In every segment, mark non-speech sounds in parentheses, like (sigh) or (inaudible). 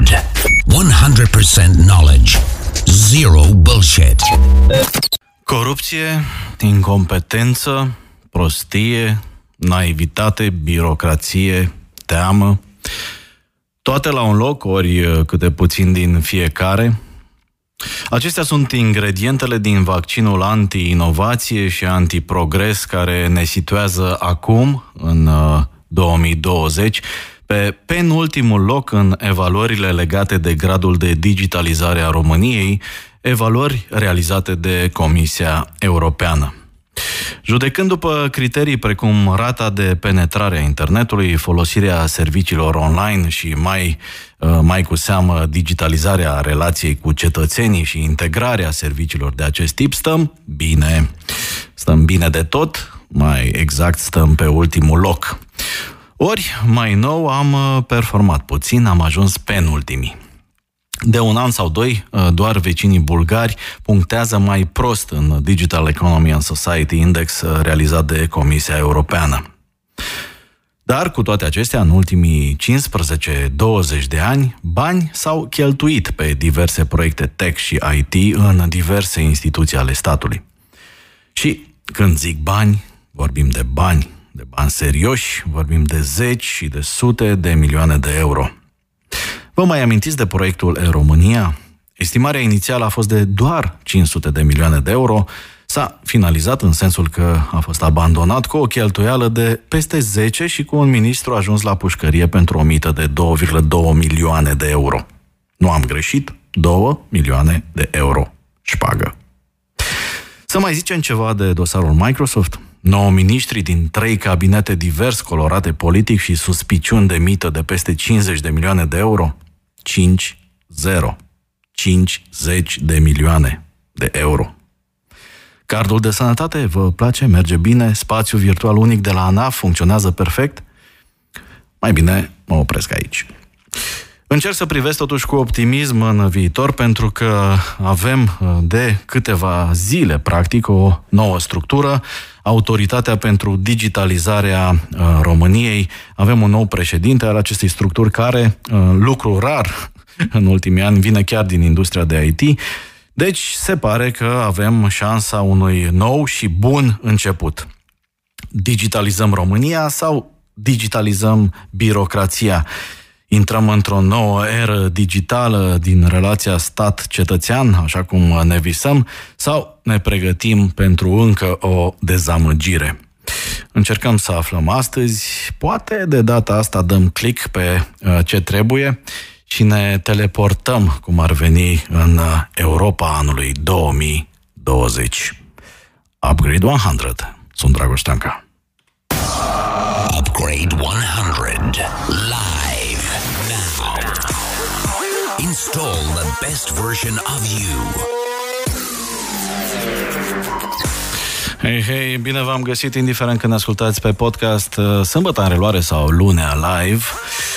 100% knowledge. Zero bullshit. Corupție, incompetență, prostie, naivitate, birocrație, teamă, toate la un loc, ori câte puțin din fiecare. Acestea sunt ingredientele din vaccinul anti-inovație și anti-progres care ne situează acum, în 2020, pe penultimul loc în evaluările legate de gradul de digitalizare a României, evaluări realizate de Comisia Europeană. Judecând după criterii precum rata de penetrare a internetului, folosirea serviciilor online și mai, uh, mai cu seamă digitalizarea relației cu cetățenii și integrarea serviciilor de acest tip, stăm bine. Stăm bine de tot, mai exact stăm pe ultimul loc. Ori, mai nou, am uh, performat puțin, am ajuns penultimii. De un an sau doi, uh, doar vecinii bulgari punctează mai prost în Digital Economy and Society Index uh, realizat de Comisia Europeană. Dar, cu toate acestea, în ultimii 15-20 de ani, bani s-au cheltuit pe diverse proiecte tech și IT în diverse instituții ale statului. Și când zic bani, vorbim de bani, de bani serioși, vorbim de zeci și de sute de milioane de euro. Vă mai amintiți de proiectul în România? Estimarea inițială a fost de doar 500 de milioane de euro, s-a finalizat în sensul că a fost abandonat cu o cheltuială de peste 10 și cu un ministru ajuns la pușcărie pentru o mită de 2,2 milioane de euro. Nu am greșit, 2 milioane de euro. Șpagă. Să mai zicem ceva de dosarul Microsoft? 9 miniștri din trei cabinete divers colorate politic și suspiciuni de mită de peste 50 de milioane de euro? 5, 0. 50 de milioane de euro. Cardul de sănătate vă place? Merge bine? Spațiul virtual unic de la ANAF funcționează perfect? Mai bine mă opresc aici. Încerc să privesc totuși cu optimism în viitor pentru că avem de câteva zile, practic, o nouă structură Autoritatea pentru Digitalizarea uh, României. Avem un nou președinte al acestei structuri care, uh, lucru rar (laughs) în ultimii ani, vine chiar din industria de IT. Deci se pare că avem șansa unui nou și bun început. Digitalizăm România sau digitalizăm birocrația? Intrăm într-o nouă eră digitală din relația stat-cetățean, așa cum ne visăm, sau ne pregătim pentru încă o dezamăgire. Încercăm să aflăm astăzi, poate de data asta dăm click pe uh, ce trebuie și ne teleportăm, cum ar veni, în uh, Europa anului 2020. Upgrade 100. Sunt Dragoș Stanca. Upgrade 100. Live. Install the best version of you. Hei, hei, bine v-am găsit, indiferent când ascultați pe podcast uh, sâmbătă în reluare sau lunea live.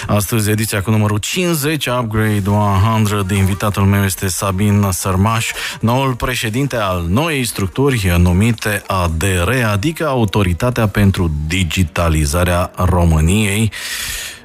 Astăzi ediția cu numărul 50, Upgrade 100. Invitatul meu este Sabin Sărmaș, noul președinte al noii structuri numite ADR, adică Autoritatea pentru Digitalizarea României.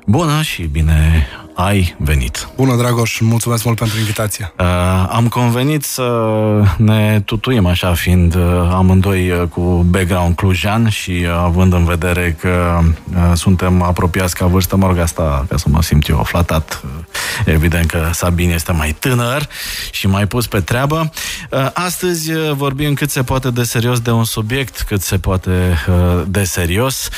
Bună și bine ai venit. Bună, Dragoș, mulțumesc mult pentru invitație. Uh, am convenit să ne tutuim așa, fiind uh, amândoi uh, cu background clujan și uh, având în vedere că uh, suntem apropiați ca vârstă, mă rog, asta ca să mă simt eu flatat. Uh, evident că Sabin este mai tânăr și mai pus pe treabă. Uh, astăzi uh, vorbim cât se poate de serios de un subiect, cât se poate uh, de serios.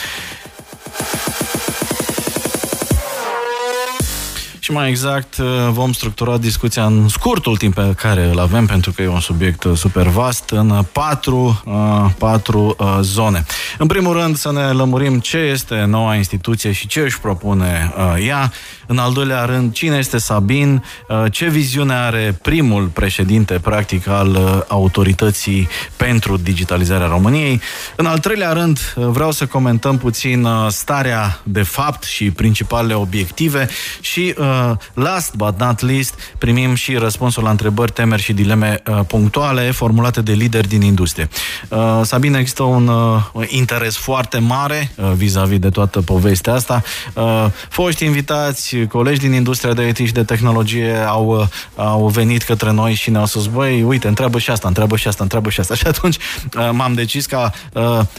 Și mai exact uh, vom structura discuția în scurtul timp pe care îl avem, pentru că e un subiect uh, super vast, în patru, uh, patru zone. În primul rând să ne lămurim ce este noua instituție și ce își propune ea. În al doilea rând, cine este Sabin, ce viziune are primul președinte, practic, al autorității pentru digitalizarea României. În al treilea rând, vreau să comentăm puțin starea de fapt și principalele obiective și last but not least, primim și răspunsul la întrebări, temeri și dileme punctuale formulate de lideri din industrie. Sabine, există un interes foarte mare vis-a-vis de toată povestea asta. Foști invitați, colegi din industria de IT și de tehnologie au, au venit către noi și ne-au spus, băi, uite, întreabă și asta, întreabă și asta, întreabă și asta. (laughs) Și atunci m-am decis ca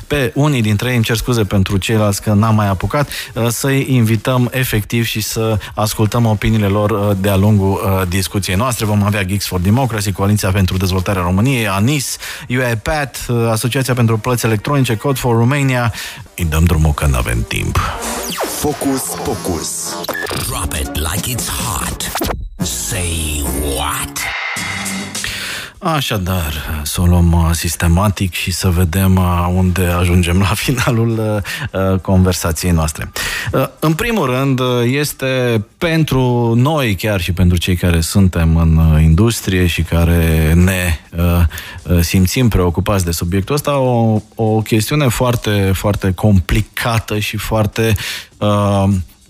pe unii dintre ei, îmi cer scuze pentru ceilalți că n-am mai apucat, să-i invităm efectiv și să ascultăm opiniile lor de-a lungul discuției noastre. Vom avea Geeks for Democracy, Coaliția pentru Dezvoltarea României, ANIS, UiPath, Asociația pentru Plăți Electronice, Code for Romania. Îi dăm drumul când avem timp. Focus, focus. Drop it like it's hot. Say what? Așadar, să o luăm uh, sistematic și să vedem uh, unde ajungem la (laughs) finalul uh, conversației noastre. În primul rând, este pentru noi, chiar și pentru cei care suntem în industrie și care ne simțim preocupați de subiectul ăsta, o, o chestiune foarte, foarte complicată și foarte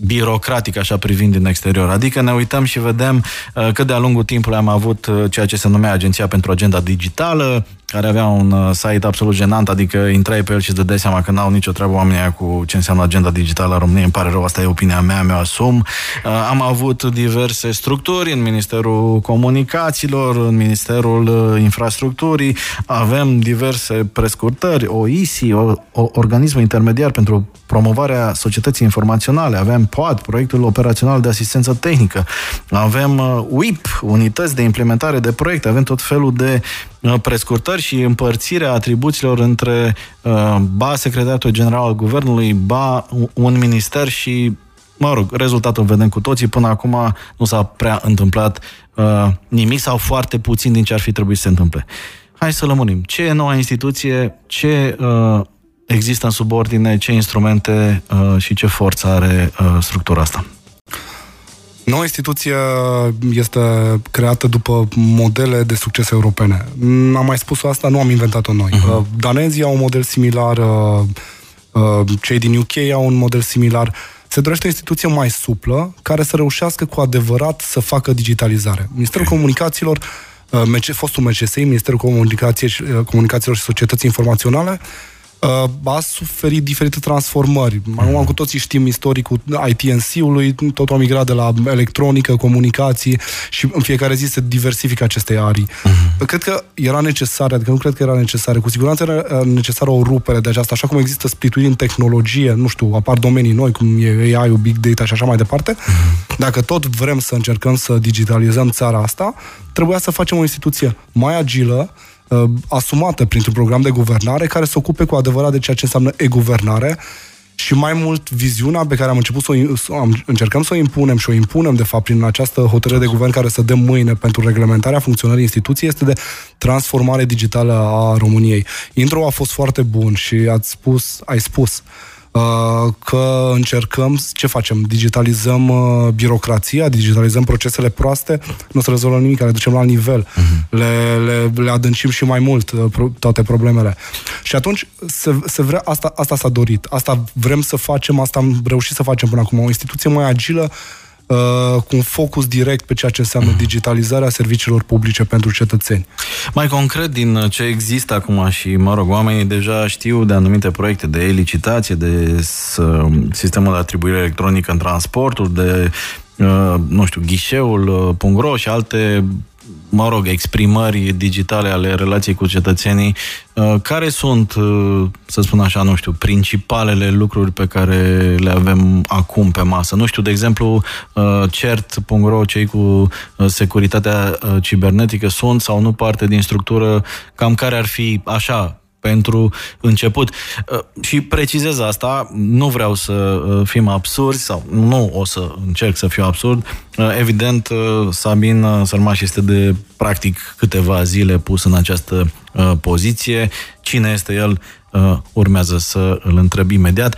birocratic, așa privind din exterior. Adică ne uităm și vedem uh, că de-a lungul timpului am avut uh, ceea ce se numea Agenția pentru Agenda Digitală, care avea un uh, site absolut genant, adică intrai pe el și îți dădeai seama că n-au nicio treabă oamenii cu ce înseamnă agenda digitală a României. Îmi pare rău, asta e opinia mea, mi-o asum. Uh, am avut diverse structuri în Ministerul Comunicațiilor, în Ministerul uh, Infrastructurii, avem diverse prescurtări, OISI, o, o, organismul intermediar pentru promovarea societății informaționale, avem POAD, proiectul operațional de asistență tehnică, avem WIP, unități de implementare de proiecte, avem tot felul de Uh, prescurtări și împărțirea atribuțiilor între uh, ba secretariatul general al guvernului, ba un minister și mă rog, rezultatul vedem cu toții. Până acum nu s-a prea întâmplat uh, nimic sau foarte puțin din ce ar fi trebuit să se întâmple. Hai să lămurim. Ce e noua instituție? Ce uh, există în subordine? Ce instrumente uh, și ce forță are uh, structura asta? Noua instituție este creată după modele de succes europene. Am mai spus asta, nu am inventat-o noi. Uh-huh. Danezii au un model similar, uh, uh, cei din UK au un model similar. Se dorește o instituție mai suplă, care să reușească cu adevărat să facă digitalizare. Ministerul okay. Comunicațiilor, fostul MCSI, Ministerul Comunicațiilor și Societății Informaționale, uh, a suferit diferite transformări. Acum mm. cu toții știm istoricul ITNC-ului, totul a migrat de la electronică, comunicații și în fiecare zi se diversifică aceste arii. Mm-hmm. Cred că era necesar, adică nu cred că era necesar, cu siguranță era necesară o rupere de aceasta, așa cum există splituiri în tehnologie, nu știu, apar domenii noi, cum e AI-ul, Big Data și așa mai departe. Mm-hmm. Dacă tot vrem să încercăm să digitalizăm țara asta, trebuia să facem o instituție mai agilă, uh, asumată printr-un program de guvernare care se ocupe cu adevărat de ceea ce înseamnă e-guvernare și mai mult viziunea pe care am început să o am, încercăm să o impunem și o impunem, de fapt, prin această hotărâre de guvern care să dăm mâine pentru reglementarea funcționării instituției, este de transformare digitală a României. Intro a fost foarte bun și ați spus, ai spus, uh, Uh, că încercăm, ce facem? Digitalizăm uh, birocrația, digitalizăm procesele proaste, nu o să rezolvăm nimic, le ducem la nivel, uh-huh. le, le, le adâncim și mai mult uh, toate problemele. Și atunci se, se vrea, asta, asta s-a dorit, asta vrem să facem, asta am reușit să facem până acum, o instituție mai agilă, Uh, cu un focus direct pe ceea ce înseamnă mm. digitalizarea serviciilor publice pentru cetățeni. Mai concret, din ce există acum și, mă rog, oamenii deja știu de anumite proiecte de licitație, de sistemul de atribuire electronică în transporturi, de uh, nu știu, ghișeul, uh, și alte mă rog, exprimări digitale ale relației cu cetățenii, uh, care sunt, uh, să spun așa, nu știu, principalele lucruri pe care le avem acum pe masă? Nu știu, de exemplu, uh, cert.ro, cei cu securitatea cibernetică, sunt sau nu parte din structură, cam care ar fi așa, pentru început. Uh, și precizez asta, nu vreau să uh, fim absurdi sau nu o să încerc să fiu absurd. Uh, evident, Sabin Sărmaș este de practic câteva zile pus în această poziție. Cine este el urmează să îl întreb imediat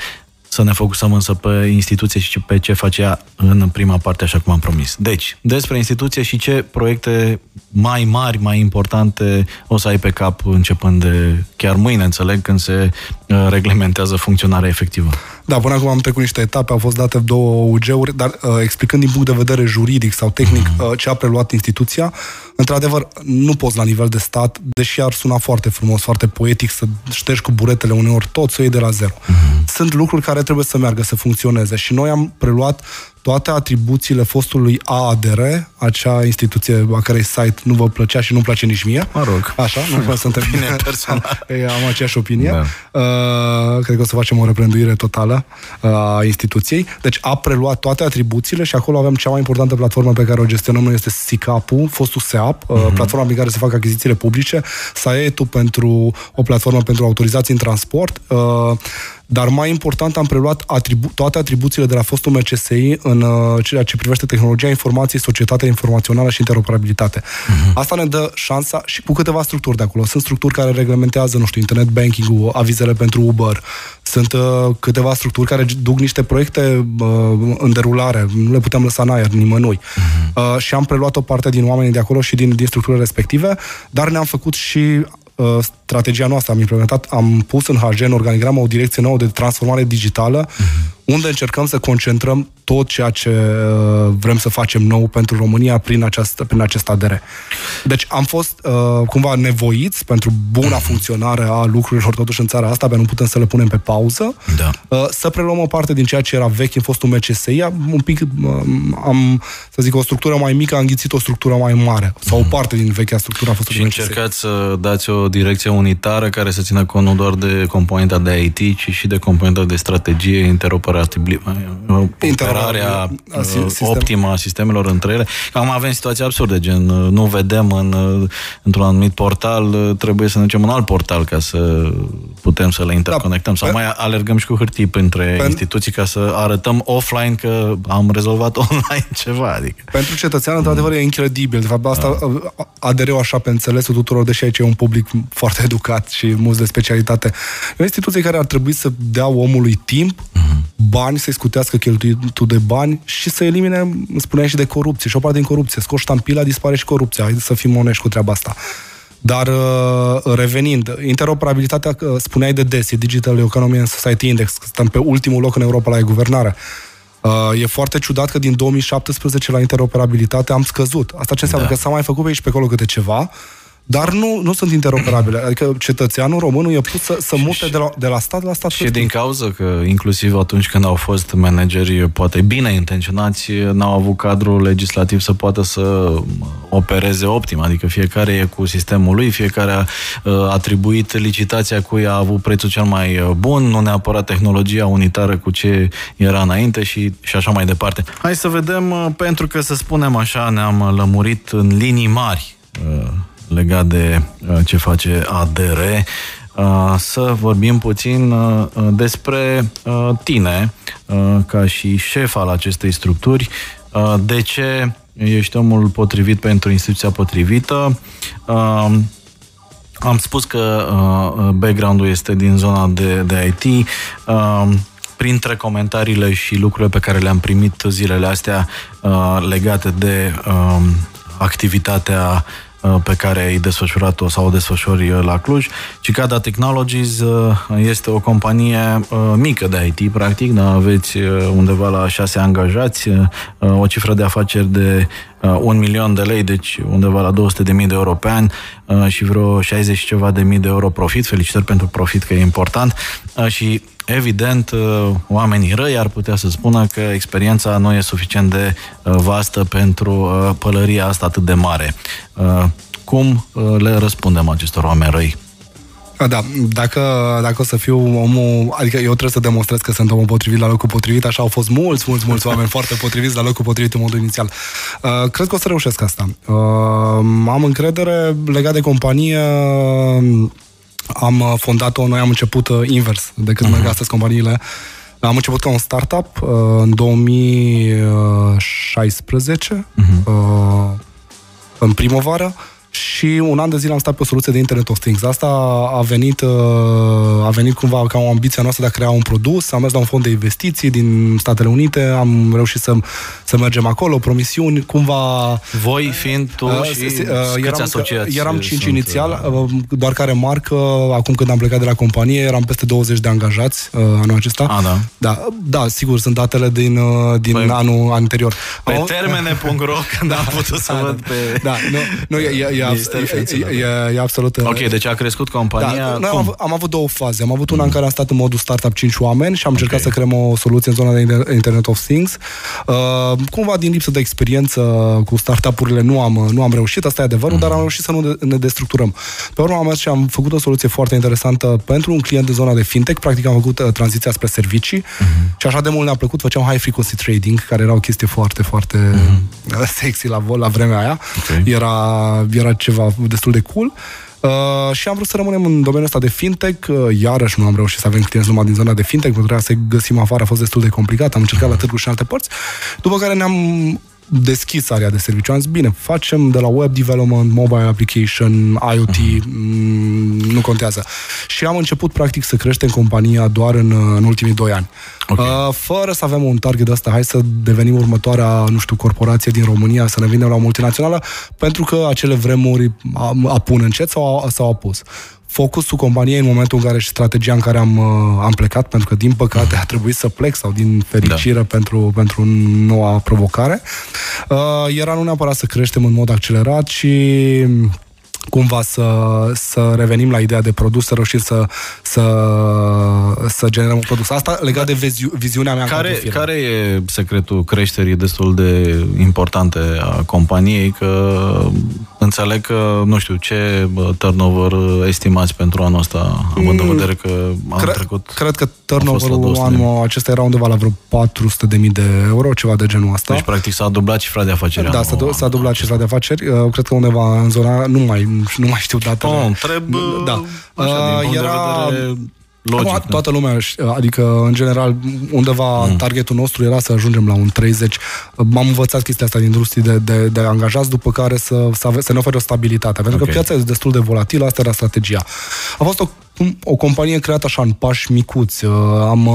să ne focusăm însă pe instituție și pe ce face ea în prima parte, așa cum am promis. Deci, despre instituție și ce proiecte mai mari, mai importante o să ai pe cap începând de chiar mâine, înțeleg, când se uh, reglementează funcționarea efectivă. Da, până acum am trecut niște etape, au fost date două UG-uri, dar uh, explicând din punct de vedere juridic sau tehnic mm. uh, ce a preluat instituția, într-adevăr, nu poți la nivel de stat, deși ar suna foarte frumos, foarte poetic, să ștergi cu buretele uneori tot, să o iei de la zero. Mm. Sunt lucruri care trebuie să meargă, să funcționeze și noi am preluat toate atribuțiile fostului AADR, acea instituție a cărei site nu vă plăcea și nu place nici mie. Mă rog. Așa, nu vreau să întreb bine personal. (laughs) am aceeași opinie. Da. Uh, cred că o să facem o reprenduire totală uh, a instituției. Deci a preluat toate atribuțiile și acolo avem cea mai importantă platformă pe care o gestionăm noi este SICAP-ul, fostul SEAP, uh, uh-huh. platforma prin care se fac achizițiile publice, SAET-ul pentru o platformă pentru autorizații în transport, uh, dar mai important am preluat atribu- toate atribuțiile de la fostul MCSI în uh, ceea ce privește tehnologia informației, societatea informațională și interoperabilitate. Uh-huh. Asta ne dă șansa și cu câteva structuri de acolo. Sunt structuri care reglementează, nu știu, internet banking-ul, avizele pentru Uber, sunt uh, câteva structuri care duc niște proiecte uh, în derulare, nu le putem lăsa în aer nimănui. Uh-huh. Uh, și am preluat o parte din oamenii de acolo și din, din structurile respective, dar ne-am făcut și Uh, strategia noastră, am implementat, am pus în HG, în organigramă, o direcție nouă de transformare digitală, uh-huh. Unde încercăm să concentrăm tot ceea ce uh, vrem să facem nou pentru România prin, această, prin acest ADR. Deci am fost uh, cumva nevoiți pentru buna funcționare a lucrurilor totuși în țara asta, pentru nu putem să le punem pe pauză, da. uh, să preluăm o parte din ceea ce era vechi în fostul MCSI, un pic, uh, am, să zic, o structură mai mică, am înghițit o structură mai mare, sau o mhm. parte din vechea structură a fost Și încercați să dați o direcție unitară care să țină cont nu doar de componenta de IT, ci și de componenta de strategie, interoperabilitate integrarea sistem. optimă a sistemelor între ele. Am avem situații absurde, gen nu vedem în, într-un anumit portal, trebuie să ne ducem în alt portal ca să putem să le interconectăm. Da, sau mai alergăm și cu hârtii între pen... instituții ca să arătăm offline că am rezolvat (laughs) online ceva. Adică. Pentru cetățean, într-adevăr, e incredibil. De fapt, asta da. adereu așa pe înțelesul tuturor, deși aici e un public foarte educat și mulți de specialitate. E o instituție care ar trebui să dea omului timp, uh-huh. Bani, să-i scutească cheltuitul de bani și să elimine, spuneam și de corupție. Și o parte din corupție. Scoși ștampila, dispare și corupția. Haideți să fim onești cu treaba asta. Dar uh, revenind, interoperabilitatea, uh, spuneai de DESI, Digital Economy and Society Index, stăm pe ultimul loc în Europa la e-guvernare. Uh, e foarte ciudat că din 2017 la interoperabilitate am scăzut. Asta ce înseamnă? Da. Că s-a mai făcut pe aici pe acolo câte ceva, dar nu, nu sunt interoperabile. Adică cetățeanul român e pus să, să mute de la, de la stat la stat. Și din cauza că inclusiv atunci când au fost manageri poate bine intenționați, n-au avut cadrul legislativ să poată să opereze optim. Adică fiecare e cu sistemul lui, fiecare a uh, atribuit licitația cui a avut prețul cel mai uh, bun, nu neapărat tehnologia unitară cu ce era înainte și, și așa mai departe. Hai să vedem, uh, pentru că să spunem așa, ne-am lămurit în linii mari legat de uh, ce face ADR, uh, să vorbim puțin uh, despre tine, ca și șef al acestei structuri. De ce ești omul potrivit pentru instituția potrivită? Am spus că background-ul este din zona de, de IT. Printre comentariile și lucrurile pe care le-am primit zilele astea legate de activitatea Uh, pe care ai desfășurat-o sau o desfășori uh, la Cluj. Cicada Technologies uh, este o companie mică de IT, practic, da? aveți undeva la șase angajați, o cifră de afaceri de un milion de lei, deci undeva la 200 de mii de euro pe an și vreo 60 ceva de mii de euro profit. Felicitări pentru profit, că e important. Și Evident, uh, oamenii răi ar putea să spună că experiența nu e suficient de uh, vastă pentru uh, pălăria asta atât de mare. Cum le răspundem acestor oameni răi? Da, dacă, dacă o să fiu omul, adică eu trebuie să demonstrez că sunt omul potrivit la locul potrivit, așa au fost mulți, mulți, mulți oameni foarte potriviți la locul potrivit în modul inițial. Uh, cred că o să reușesc asta. Uh, am încredere legat de companie, am uh, fondat-o, noi am început uh, invers decât uh-huh. merg astăzi companiile. Am început ca un startup uh, în 2016, uh-huh. uh, în primăvară, și un an de zile am stat pe o soluție de Internet of Things. Asta a venit, uh, a venit cumva ca o ambiție noastră de a crea un produs. Am mers la un fond de investiții din Statele Unite, am reușit să, să mergem acolo, promisiuni, cumva... Voi fiind tu uh, și uh, eram, asociați Eram cinci sunt, inițial, uh, doar care marcă, acum când am plecat de la companie, eram peste 20 de angajați uh, anul acesta. A, da. da. Da, sigur, sunt datele din, uh, din păi, anul anterior. Pe termene.ro, când (laughs) da, am putut să da, văd pe... Da, nu, nu e, e, e, e, e, e absolut... Ok, deci a crescut compania. Da, noi am, avut, am avut două faze. Am avut una mm. în care am stat în modul startup 5 oameni și am încercat okay. să creăm o soluție în zona de Internet of Things. Uh, cumva din lipsă de experiență cu startup-urile nu am, nu am reușit, asta e adevărul, mm. dar am reușit să nu ne destructurăm. Pe urmă am mers și am făcut o soluție foarte interesantă pentru un client în zona de fintech. Practic am făcut uh, tranziția spre servicii mm-hmm. și așa de mult ne-a plăcut. Făceam high frequency trading, care era o chestie foarte, foarte mm-hmm. (laughs) sexy la, la vremea aia. Okay. Era, era ceva destul de cool. Uh, și am vrut să rămânem în domeniul ăsta de fintech. Uh, iarăși nu am reușit să avem clienți numai din zona de fintech, pentru că să găsim afară a fost destul de complicat. Am încercat la târgu și în alte părți. După care ne-am deschis area de serviciu. Am zis, bine, facem de la web development, mobile application, IoT, uh-huh. Mhm. nu contează. Și am început, practic, să creștem compania doar în, în ultimii doi ani. Okay. Uh, fără să avem un target ăsta, hai să devenim următoarea, nu știu, corporație din România, să ne vinem la o multinațională, pentru că acele vremuri apun încet sau s-au apus focusul companiei în momentul în care și strategia în care am, uh, am plecat, pentru că din păcate a trebuit să plec sau din fericire da. pentru, pentru noua provocare, uh, era nu neapărat să creștem în mod accelerat, ci cumva să, să revenim la ideea de produs, să reușim să, să, să generăm un produs. Asta legat de vizi, viziunea mea. Care, care e secretul creșterii destul de importante a companiei? Că înțeleg că, nu știu, ce turnover estimați pentru anul ăsta, având în mm, vedere că am cred, trecut... Cred că turnoverul anul acesta era undeva la vreo 400.000 de euro, ceva de genul ăsta. Deci, practic, s-a dublat cifra de afaceri. Da, s-a, s-a dublat cifra de afaceri. Uh, cred că undeva în zona, nu mai nu mai știu datele. Oh, întreb, da. Așa, din era... de vedere logic. Acum, toată lumea, adică, în general, undeva mm. targetul nostru era să ajungem la un 30. M-am învățat chestia asta din industrie de, de, de angajați, după care să, să, ave, să ne ofere o stabilitate. Pentru okay. că piața este destul de volatilă, asta era strategia. A fost o, o companie creată așa în pași micuți. Am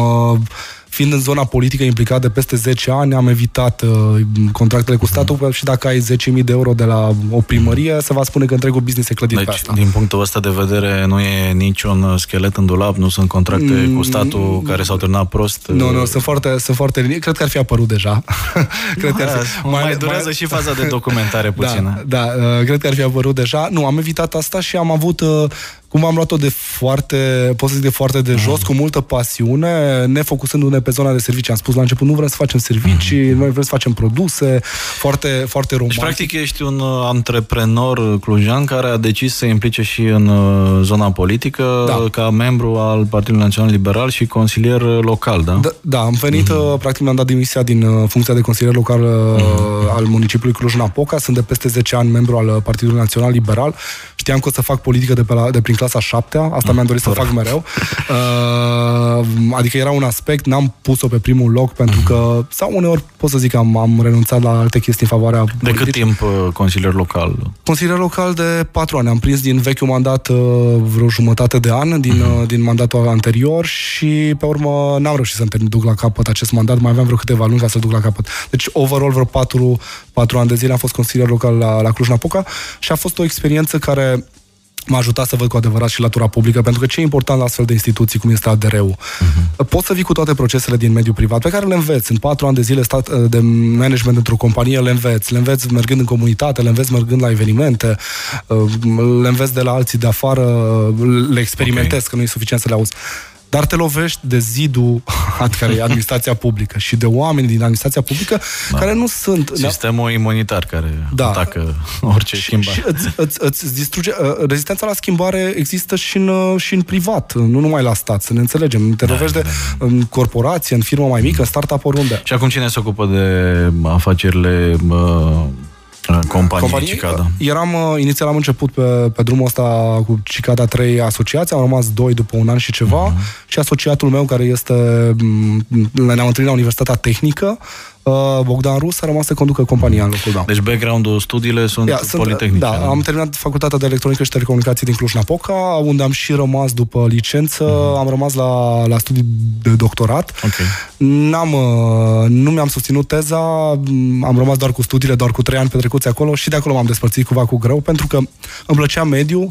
fiind în zona politică implicat de peste 10 ani, am evitat uh, contractele cu statul mm. și dacă ai 10.000 de euro de la o primărie, se va spune că întregul business e clădit deci, pe asta. din punctul ăsta de vedere, nu e niciun schelet în dulap, nu sunt contracte mm, cu statul care s-au terminat prost? Nu, nu, sunt foarte, sunt foarte Cred că ar fi apărut deja. (laughs) cred că ar fi, mai, mai durează mai... și faza de (laughs) documentare da, puțină. Da, da uh, cred că ar fi apărut deja. Nu, am evitat asta și am avut uh, cum am luat-o de foarte, pot să zic de foarte de jos, mm. cu multă pasiune, ne focusându-ne pe zona de servicii. Am spus la început, nu vrem să facem servicii, mm. noi vrem să facem produse, foarte, foarte romantic. Deci, practic, ești un uh, antreprenor clujan care a decis să se implice și în uh, zona politică da. ca membru al Partidului Național Liberal și consilier local, da? Da, da am venit, mm. practic mi-am dat demisia din funcția de consilier local mm. al municipiului Cluj-Napoca. Sunt de peste 10 ani membru al Partidului Național Liberal. Știam că o să fac politică de, pe la, de prin clasa 7 asta mi-am dorit să fac mereu. Uh, adică era un aspect, n-am pus-o pe primul loc pentru că, sau uneori pot să zic că am, am renunțat la alte chestii în favoarea De cât timp uh, consilier local? Consilier local de 4 ani. Am prins din vechiul mandat uh, vreo jumătate de an din, uh-huh. din mandatul anterior și pe urmă n-am reușit să duc la capăt acest mandat, mai aveam vreo câteva luni ca să duc la capăt. Deci, overall, vreo 4, 4 ani de zile am fost consilier local la, la Cluj-Napoca și a fost o experiență care m-a ajutat să văd cu adevărat și latura publică, pentru că ce e important la astfel de instituții, cum este ADR-ul, uh-huh. poți să vii cu toate procesele din mediul privat, pe care le înveți. În patru ani de zile stat, de management într-o companie le înveți. Le înveți mergând în comunitate, le înveți mergând la evenimente, le înveți de la alții de afară, le experimentezi, okay. că nu e suficient să le auzi dar te lovești de zidul (laughs) care e administrația publică și de oameni din administrația publică da. care nu sunt... Sistemul imunitar care da. atacă orice și, schimbare. Și îți, îți, îți distruge... Uh, rezistența la schimbare există și în, uh, și în privat, nu numai la stat, să ne înțelegem. Te da, lovești da, de da. în corporație, în firmă mai mică, în startup oriunde. Și acum cine se ocupă de afacerile uh, companie, companie Cicada. Eram, uh, inițial am început pe, pe drumul ăsta cu Cicada 3 asociații, am rămas doi după un an și ceva uh-huh. și asociatul meu care este, ne-am întâlnit la Universitatea Tehnică, Uh, Bogdan Rus a rămas să conducă compania în locul meu. Deci background-ul, studiile sunt, Ia, politehnice. Da, am terminat facultatea de electronică și telecomunicații din Cluj-Napoca, unde am și rămas după licență, Mhm. am rămas la, la studii de doctorat. Ok. N-am, uh, nu mi-am susținut teza, m, am rămas doar cu studiile, doar cu trei ani petrecuți acolo și de acolo m-am despărțit cumva cu greu, pentru că îmi plăcea mediul,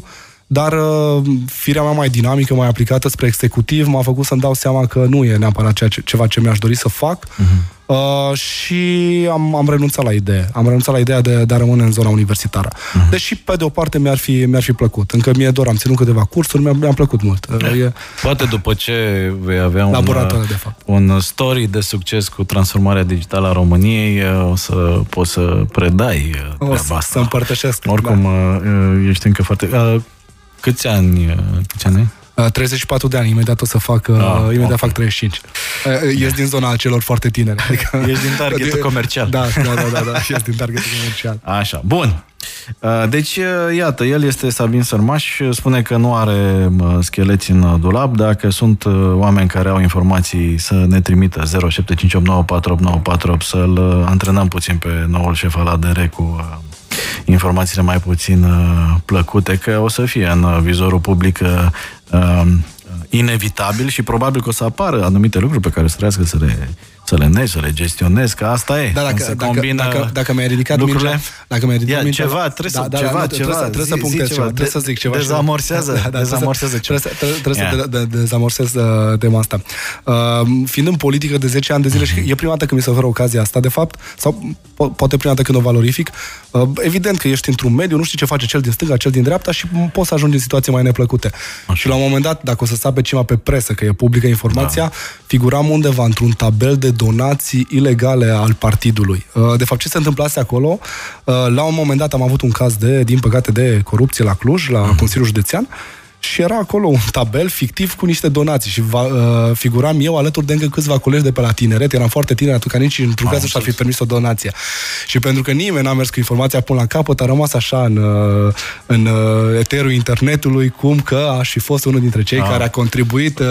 dar uh, firea mea mai dinamică, mai aplicată spre executiv, m-a făcut să-mi dau seama că nu e neapărat ceea ce, ceva ce mi-aș dori să fac uh-huh. uh, și am, am renunțat la idee. Am renunțat la ideea de, de a rămâne în zona universitară. Uh-huh. Deși, pe de o parte, mi-ar fi, mi-ar fi plăcut. Încă mi-e dor, am ținut câteva cursuri, mi-a, mi-a plăcut mult. Uh, e, Poate după ce vei avea un, Laboratoare, uh, de fapt. un story de succes cu transformarea digitală a României, uh, o să poți să predai uh, o treaba să, asta. să împărtășesc. Oricum, uh, uh, ești încă foarte... Uh, câți ani, uh, câți ani ai? Uh, 34 de ani, imediat o să fac, uh, Ah, imediat ok. fac 35. Uh, Ies din zona celor foarte tineri. Adică, (laughs) Ești din targetul (laughs) comercial. Da, da, da, da, da, ies din targetul comercial. Așa, bun. Uh, Deci, uh, iată, el este Sabin Sărmaș, spune că nu are uh, scheleți în uh, dulap. Dacă sunt uh, oameni care au informații să ne trimită 0758948848 să-l uh, antrenăm puțin pe noul șef al ADR cu uh, informațiile mai puțin uh, plăcute, că o să fie în uh, vizorul public uh, uh, inevitabil și probabil că o să apară anumite lucruri pe care să trească să le, să le negi, să le gestionezi, că asta e. Da, Când dacă, se dacă, combină dacă, dacă mi-ai ridicat lucrurile. mingea, dacă mi-ai ridicat Ia, mingea, ceva, trebuie să, ceva, nu, ceva, trebuie să, trebuie să zi- punctez zi ceva, ceva, trebuie să de- zic ceva. și- dezamorsează, trebuie (laughs) să- dezamorsează ceva. Trebuie să, trebuie, trebuie Ia. să de, de, dezamorsează uh, tema asta. Uh, fiind în politică de 10 ani de zile și e prima dată când mi se oferă ocazia asta, de fapt, sau po- poate prima dată când o valorific, uh, evident că ești într-un mediu, nu știi ce face cel din stânga, cel din dreapta și poți să ajungi în situații mai neplăcute. Și la un moment dat, dacă o să sape ceva pe presă, că e publică informația, da. figuram undeva într-un tabel de donații ilegale al partidului. Uh, De fapt, ce se întâmplase acolo, uh, la un moment dat am avut un caz de, din păcate, de corupție la Cluj, la Consiliul Județean, și era acolo un tabel fictiv cu niște donații și va, uh, figuram eu alături de încă câțiva colegi de pe la tineret, eram foarte tineri atunci, ca nici într-un caz nu și-ar fi permis o donație. Și pentru că nimeni n-a mers cu informația până la capăt, a rămas așa în, uh, în uh, eterul internetului, cum că aș fi fost unul dintre cei Ah. care a contribuit uh,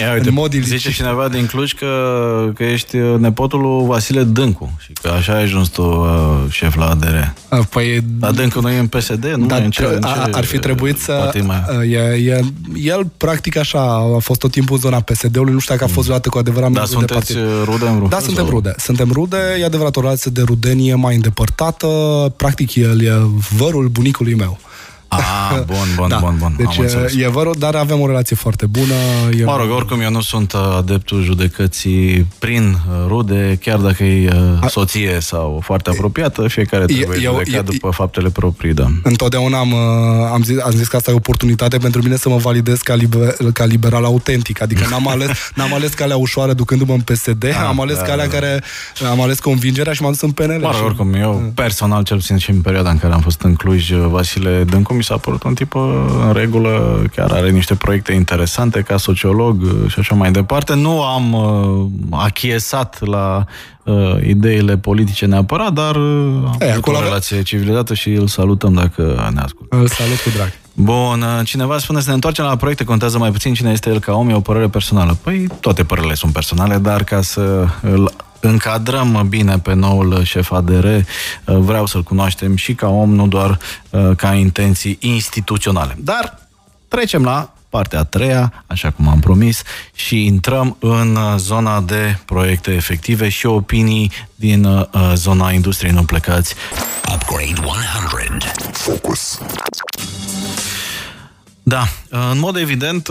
Ia, uite, în mod zice ilicit. cineva din Cluj că, că ești nepotul lui Vasile Dâncu și că așa ai ajuns tu uh, șef la ADR. Uh, Păi, Dar Dâncu nu e în PSD, nu? Dar e în ce, în ce, a- ar fi trebuit să... partid mai- E, e, el, practic, așa, a fost tot timpul în zona PSD-ului, nu știu dacă a fost vreodată cu adevărat Dar membru de sunteți partid. uh, rude în vreun Da, fel, suntem sau? rude. Suntem rude, e adevărat o relație de rudenie mai îndepărtată. Practic, el e vărul bunicului meu. Ah, bun, bun, da. bun, bun. Deci Am înțeles. e, e vărul, dar avem o relație foarte bună. E, Mă rog, oricum eu nu sunt uh, adeptul judecății prin uh, rude, chiar dacă e uh, soție sau foarte apropiată, fiecare trebuie eu- judecat eu- după faptele proprii, da. Întotdeauna am, uh, am, zis, am zis că asta e o oportunitate pentru mine să mă validez ca, liber, ca liberal autentic. Adică n-am ales, (laughs) n-am ales calea ușoară ducându-mă în PSD, Ah, am ales da, calea da. care... Am ales convingerea și m-am dus în PNL. Mă rog, și- oricum, eu personal, cel puțin și în perioada în care am fost în Cluj, Vasile Dâncu mi s-a părut un tip uh, în regulă, chiar are niște proiecte interesante ca sociolog uh, și așa mai departe. Nu am uh, achiesat la uh, ideile politice neapărat, dar uh, am Ei, avut acolo o avea- relație civilizată și îl salutăm dacă ne ascultă. Îl salut cu drag. Bun, uh, cineva spune să ne întoarcem la proiecte, contează mai puțin cine este el ca om, e o părere personală. Păi toate părerile sunt personale, dar ca să îl încadrăm bine pe noul șef ADR, uh, vreau să-l cunoaștem și ca om, nu doar uh, ca intenții instituționale. Dar trecem la partea a treia, așa cum am promis, și intrăm în uh, zona de proiecte efective și opinii din uh, zona industriei. Nu plecați. Upgrade 100. Focus. Da, în mod evident,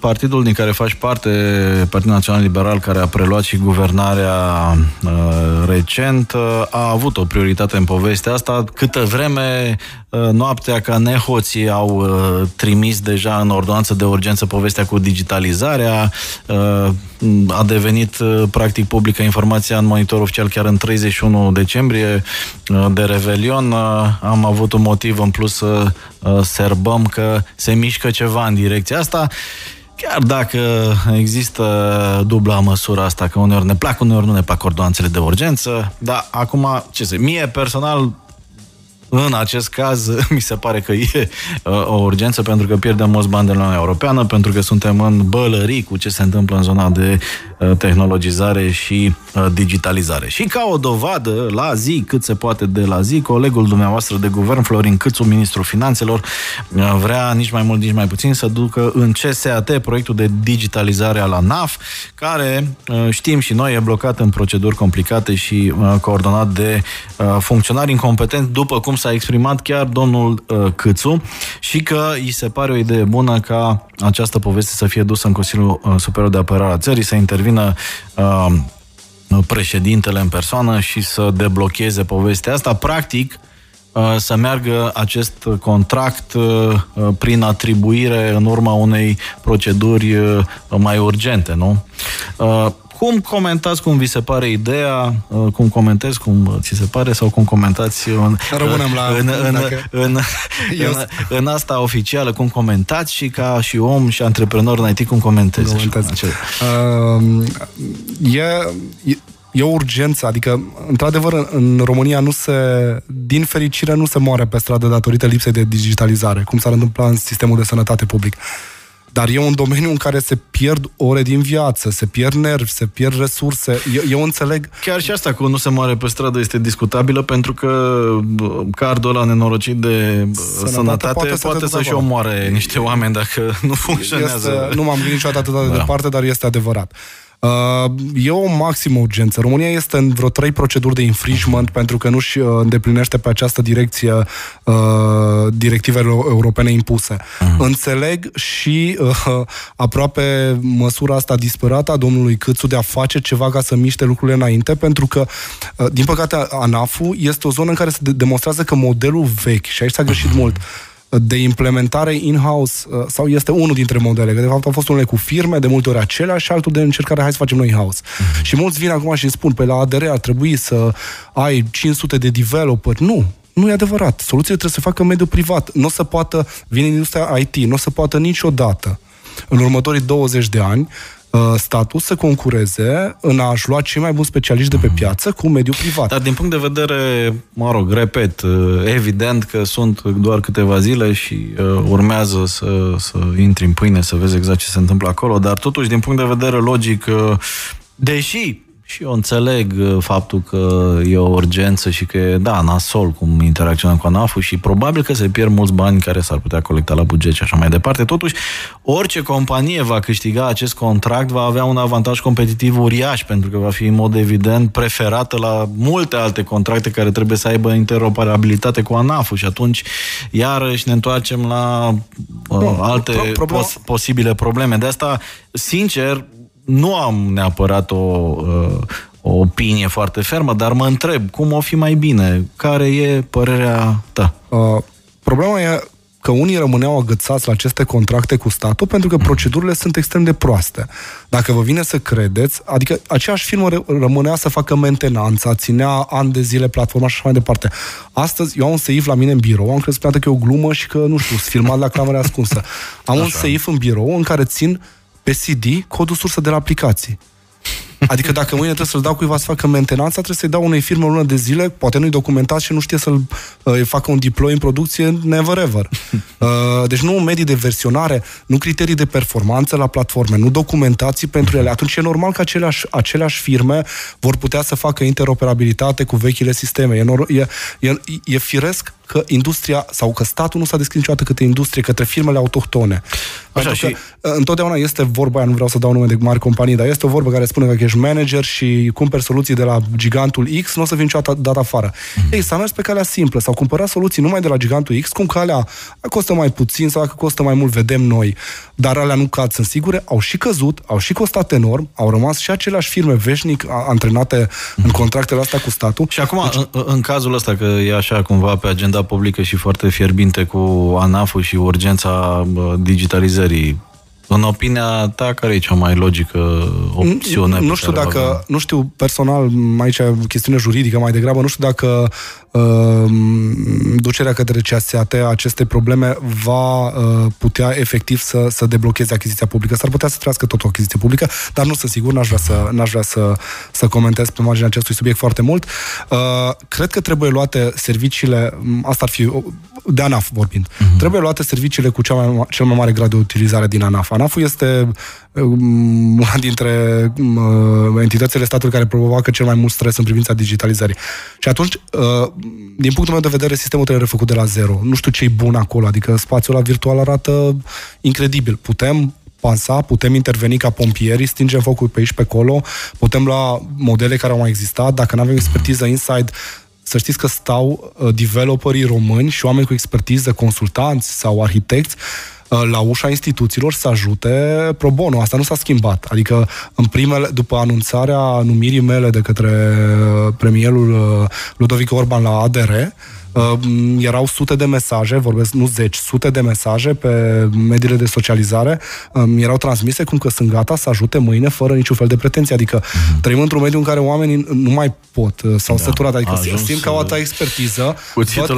partidul din care faci parte, Partidul Național Liberal, care a preluat și guvernarea uh, recent, uh, a avut o prioritate în povestea asta. Câtă vreme, uh, noaptea ca nehoții au uh, trimis deja în ordonanță de urgență povestea cu digitalizarea, uh, a devenit uh, practic publică informația în monitor oficial chiar în 31 decembrie uh, de Revelion. Uh, Am avut un motiv în plus să uh, serbăm că se mișcă ceva în direcția asta. Chiar dacă există dubla măsură asta, că uneori ne plac, uneori nu ne plac ordonanțele de urgență, dar acum, ce să mie personal, în acest caz, (laughs) mi se pare că e uh, o urgență pentru că pierdem mulți bani de la Uniunea Europeană, pentru că suntem în bălării cu ce se întâmplă în zona de uh, tehnologizare și uh, digitalizare. Și ca o dovadă, la zi, cât se poate de la zi, colegul dumneavoastră de guvern, Florin Câțu, ministrul finanțelor, vrea nici mai mult, nici mai puțin să ducă în CSAT proiectul de digitalizare a la NAF, care știm și noi e blocat în proceduri complicate și coordonat de funcționari incompetenți, după cum s-a exprimat chiar domnul Câțu, și că îi se pare o idee bună ca această poveste să fie dusă în Consiliul uh, Superior de Apărare a țării, să intervină uh, președintele în persoană și să deblocheze povestea asta. Practic, uh, să meargă acest contract uh, prin atribuire în urma unei proceduri mai urgente, nu? Cum comentați, cum vi se pare ideea, uh, cum comentezi, cum ți se pare sau cum comentați în, Rămânem la, în, în, în, (laughs) în, în, asta oficială, cum comentați și ca și om și antreprenor în IT, cum comentezi? Uh, e, e, e o urgență, adică, într-adevăr, în România nu se, din fericire, nu se moare pe stradă datorită lipsei de digitalizare, cum s-ar întâmpla în sistemul de sănătate public. Dar e un domeniu în care se pierd ore din viață, se pierd nervi, se pierd resurse. Eu, eu înțeleg... Chiar și asta cu nu se moare pe stradă este discutabilă pentru că cardul ăla nenorocit de sănătate, sănătate poate, poate să, și omoare niște oameni dacă nu funcționează. Este, nu m-am gândit niciodată atât de da. departe, dar este adevărat. Uh, e o maximă urgență. România este în vreo trei proceduri de infringement pentru că nu-și uh, îndeplinește pe această direcție uh, directivele europene impuse. Uh-huh. Înțeleg și uh, aproape măsura asta disperată a domnului Câțu de a face ceva ca să miște lucrurile înainte, pentru că, uh, din păcate, ANAF-ul este o zonă în care se demonstrează că modelul vechi, și aici s-a greșit uh-huh. mult, de implementare in-house uh, sau este unul dintre modele, că de fapt au fost unele cu firme, de multe ori aceleași și altul de încercare, hai să facem noi in-house. Mm-hmm. Și mulți vin acum și îmi spun, pe la ADR ar trebui să ai 500 de developer. Nu, nu e adevărat. Soluțiile trebuie să se facă în mediul privat. Nu o să poată, vine industria IT, nu o să poată niciodată în următorii 20 de ani Uh, statul să concureze în a-și lua cei mai buni specialiști de pe piață cu mediul privat. Dar din punct de vedere, mă rog, repet, uh, evident că sunt doar câteva zile și uh, urmează să, să intri în pâine, să vezi exact ce se întâmplă acolo, dar totuși, din punct de vedere logic, deși și eu înțeleg uh, faptul că e o urgență și că e, da, nasol cum interacționăm cu anaf și probabil că se pierd mulți bani care s-ar putea colecta la buget și așa mai departe. Totuși, orice companie va câștiga acest contract va avea un avantaj competitiv uriaș, pentru că va fi în mod evident preferată la multe alte contracte care trebuie să aibă interoperabilitate cu anaf și atunci iarăși ne întoarcem la uh, alte pro- pos- posibile probleme. De asta, sincer, nu am neapărat o, uh, o opinie foarte fermă, dar mă întreb cum o fi mai bine. Care e părerea ta? Uh, problema e că unii rămâneau agățați la aceste contracte cu statul pentru că procedurile sunt extrem de proaste. Dacă vă vine să credeți, adică aceeași firmă rămânea să facă mentenanța, ținea ani de zile platforma și așa mai departe. Astăzi, eu am un seif la mine în birou, am crezut că e o glumă și că, nu știu, sunt filmat la camera ascunsă. Am așa. un seif în birou în care țin pe CD codul sursă de la aplicații. Adică dacă mâine trebuie să-l dau cuiva să facă mentenanța, trebuie să-i dau unei firme o lună de zile, poate nu-i documentat și nu știe să-l uh, facă un deploy în producție, never ever. (laughs) Uh, deci nu medii de versionare, nu criterii de performanță la platforme, nu documentații pentru ele. Atunci e normal că aceleași, aceleași firme vor putea să facă interoperabilitate cu vechile sisteme. E, nor- e, e, e firesc că industria sau că statul nu s-a deschis niciodată către industrie, către firmele autohtone. Așa, și... că, uh, întotdeauna este vorba aia, nu vreau să dau nume de mari companii, dar este o vorbă care spune că ești manager și cumperi soluții de la gigantul X, nu o să fii niciodată dat afară. Mm-hmm. Ei, s-a mers pe calea simplă, sau cumpărat soluții numai de la gigantul X, cum calea costă mai puțin sau dacă costă mai mult, vedem noi. Dar alea nu cad, sunt sigure, au și căzut, au și costat enorm, au rămas și aceleași firme veșnic antrenate mm-hmm. în contractele astea cu statul. Și acum, deci... în, în cazul ăsta, că e așa cumva pe agenda publică și foarte fierbinte cu ANAF-ul și urgența digitalizării în opinia ta, care e cea mai logică opțiune? Nu, nu știu dacă, nu știu personal, aici e chestiune juridică mai degrabă, nu știu dacă uh, ducerea către CSAT aceste probleme va uh, putea efectiv să, să deblocheze achiziția publică. S-ar putea să trească tot o achiziție publică, dar nu sunt sigur, n-aș vrea să, n-aș vrea să, să comentez pe marginea acestui subiect foarte mult. Uh, cred că trebuie luate serviciile, asta ar fi de ANAF vorbind, uh-huh. trebuie luate serviciile cu cea mai, cel mai mare grad de utilizare din ANAF. ANAF este um, una dintre um, entitățile statului care provoacă cel mai mult stres în privința digitalizării. Și atunci, uh, din punctul meu de vedere, sistemul trebuie refăcut de la zero. Nu știu ce e bun acolo, adică spațiul ăla virtual arată incredibil. Putem pansa, putem interveni ca pompieri, stingem focul pe aici, pe acolo, putem lua modele care au mai existat, dacă nu avem expertiză inside, să știți că stau uh, developerii români și oameni cu expertiză, consultanți sau arhitecți, uh, la ușa instituțiilor să ajute pro bono. Asta nu s-a schimbat. Adică, în primele, după anunțarea numirii mele de către uh, premierul Ludovic Orban la ADR, Uh, erau sute de mesaje, vorbesc, nu zeci, sute de mesaje pe mediile de socializare, uh, erau transmise cum că sunt gata să ajute mâine fără niciun fel de pretenție. Adică uh-huh. trăim într-un mediu în care oamenii nu mai pot, uh, s-au da. săturat, adică simt că au atâta expertiză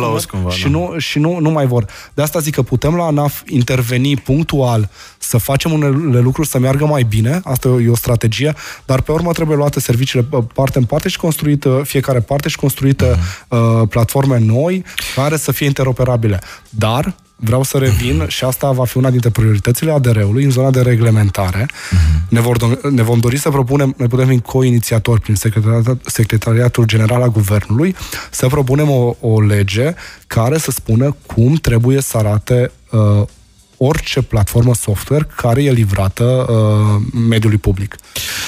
la os cumva, și, da. nu, și nu, nu mai vor. De asta zic că putem la ANAF interveni punctual să facem unele lucruri să meargă mai bine, asta e o strategie, dar pe urmă trebuie luate serviciile parte în parte și construită fiecare parte și construită uh-huh. uh, platforme noi care să fie interoperabile. Dar vreau să revin și asta va fi una dintre prioritățile ADR-ului în zona de reglementare. Uh-huh. Ne, vor, ne vom dori să propunem, noi putem fi co-inițiatori prin Secretariatul, Secretariatul General al Guvernului, să propunem o, o lege care să spună cum trebuie să arate uh, orice platformă software care e livrată uh, mediului public.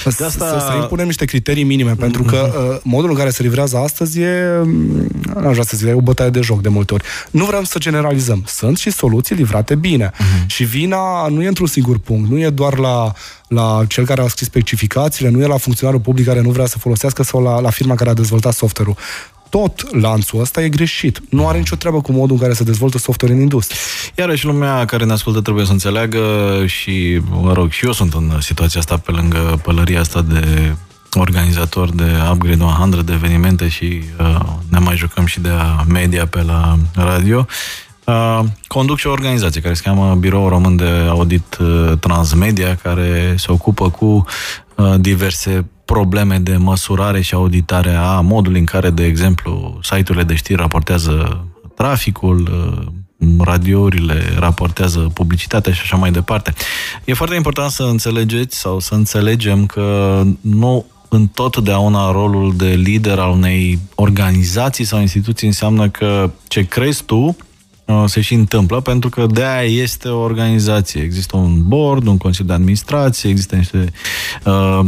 De asta... Să, să impunem niște criterii minime, mm-hmm. pentru că uh, modul în care se livrează astăzi e, mm, aș vrea să zic, e o bătaie de joc de multe ori. Nu vrem să generalizăm. Sunt și soluții livrate bine. Mm-hmm. Și vina nu e într-un singur punct. Nu e doar la la cel care a scris specificațiile, nu e la funcționarul public care nu vrea să folosească sau la, la firma care a dezvoltat software-ul tot lanțul ăsta e greșit. Nu are nicio treabă cu modul în care se dezvoltă software în industrie. Iarăși lumea care ne ascultă trebuie să înțeleagă și, mă rog, și eu sunt în situația asta pe lângă pălăria asta de organizator de Upgrade 100 de evenimente și uh, ne mai jucăm și de media pe la radio. Uh, conduc și o organizație care se cheamă Biroul Român de Audit uh, Transmedia, care se ocupă cu uh, diverse probleme de măsurare și auditare a modului în care, de exemplu, site-urile de știri raportează traficul, uh, radiourile raportează publicitatea și așa mai departe. E foarte important să înțelegeți sau să înțelegem că nu întotdeauna rolul de lider al unei organizații sau instituții înseamnă că ce crezi tu uh, se și întâmplă, pentru că de aia este o organizație. Există un board, un consiliu de administrație, există niște uh,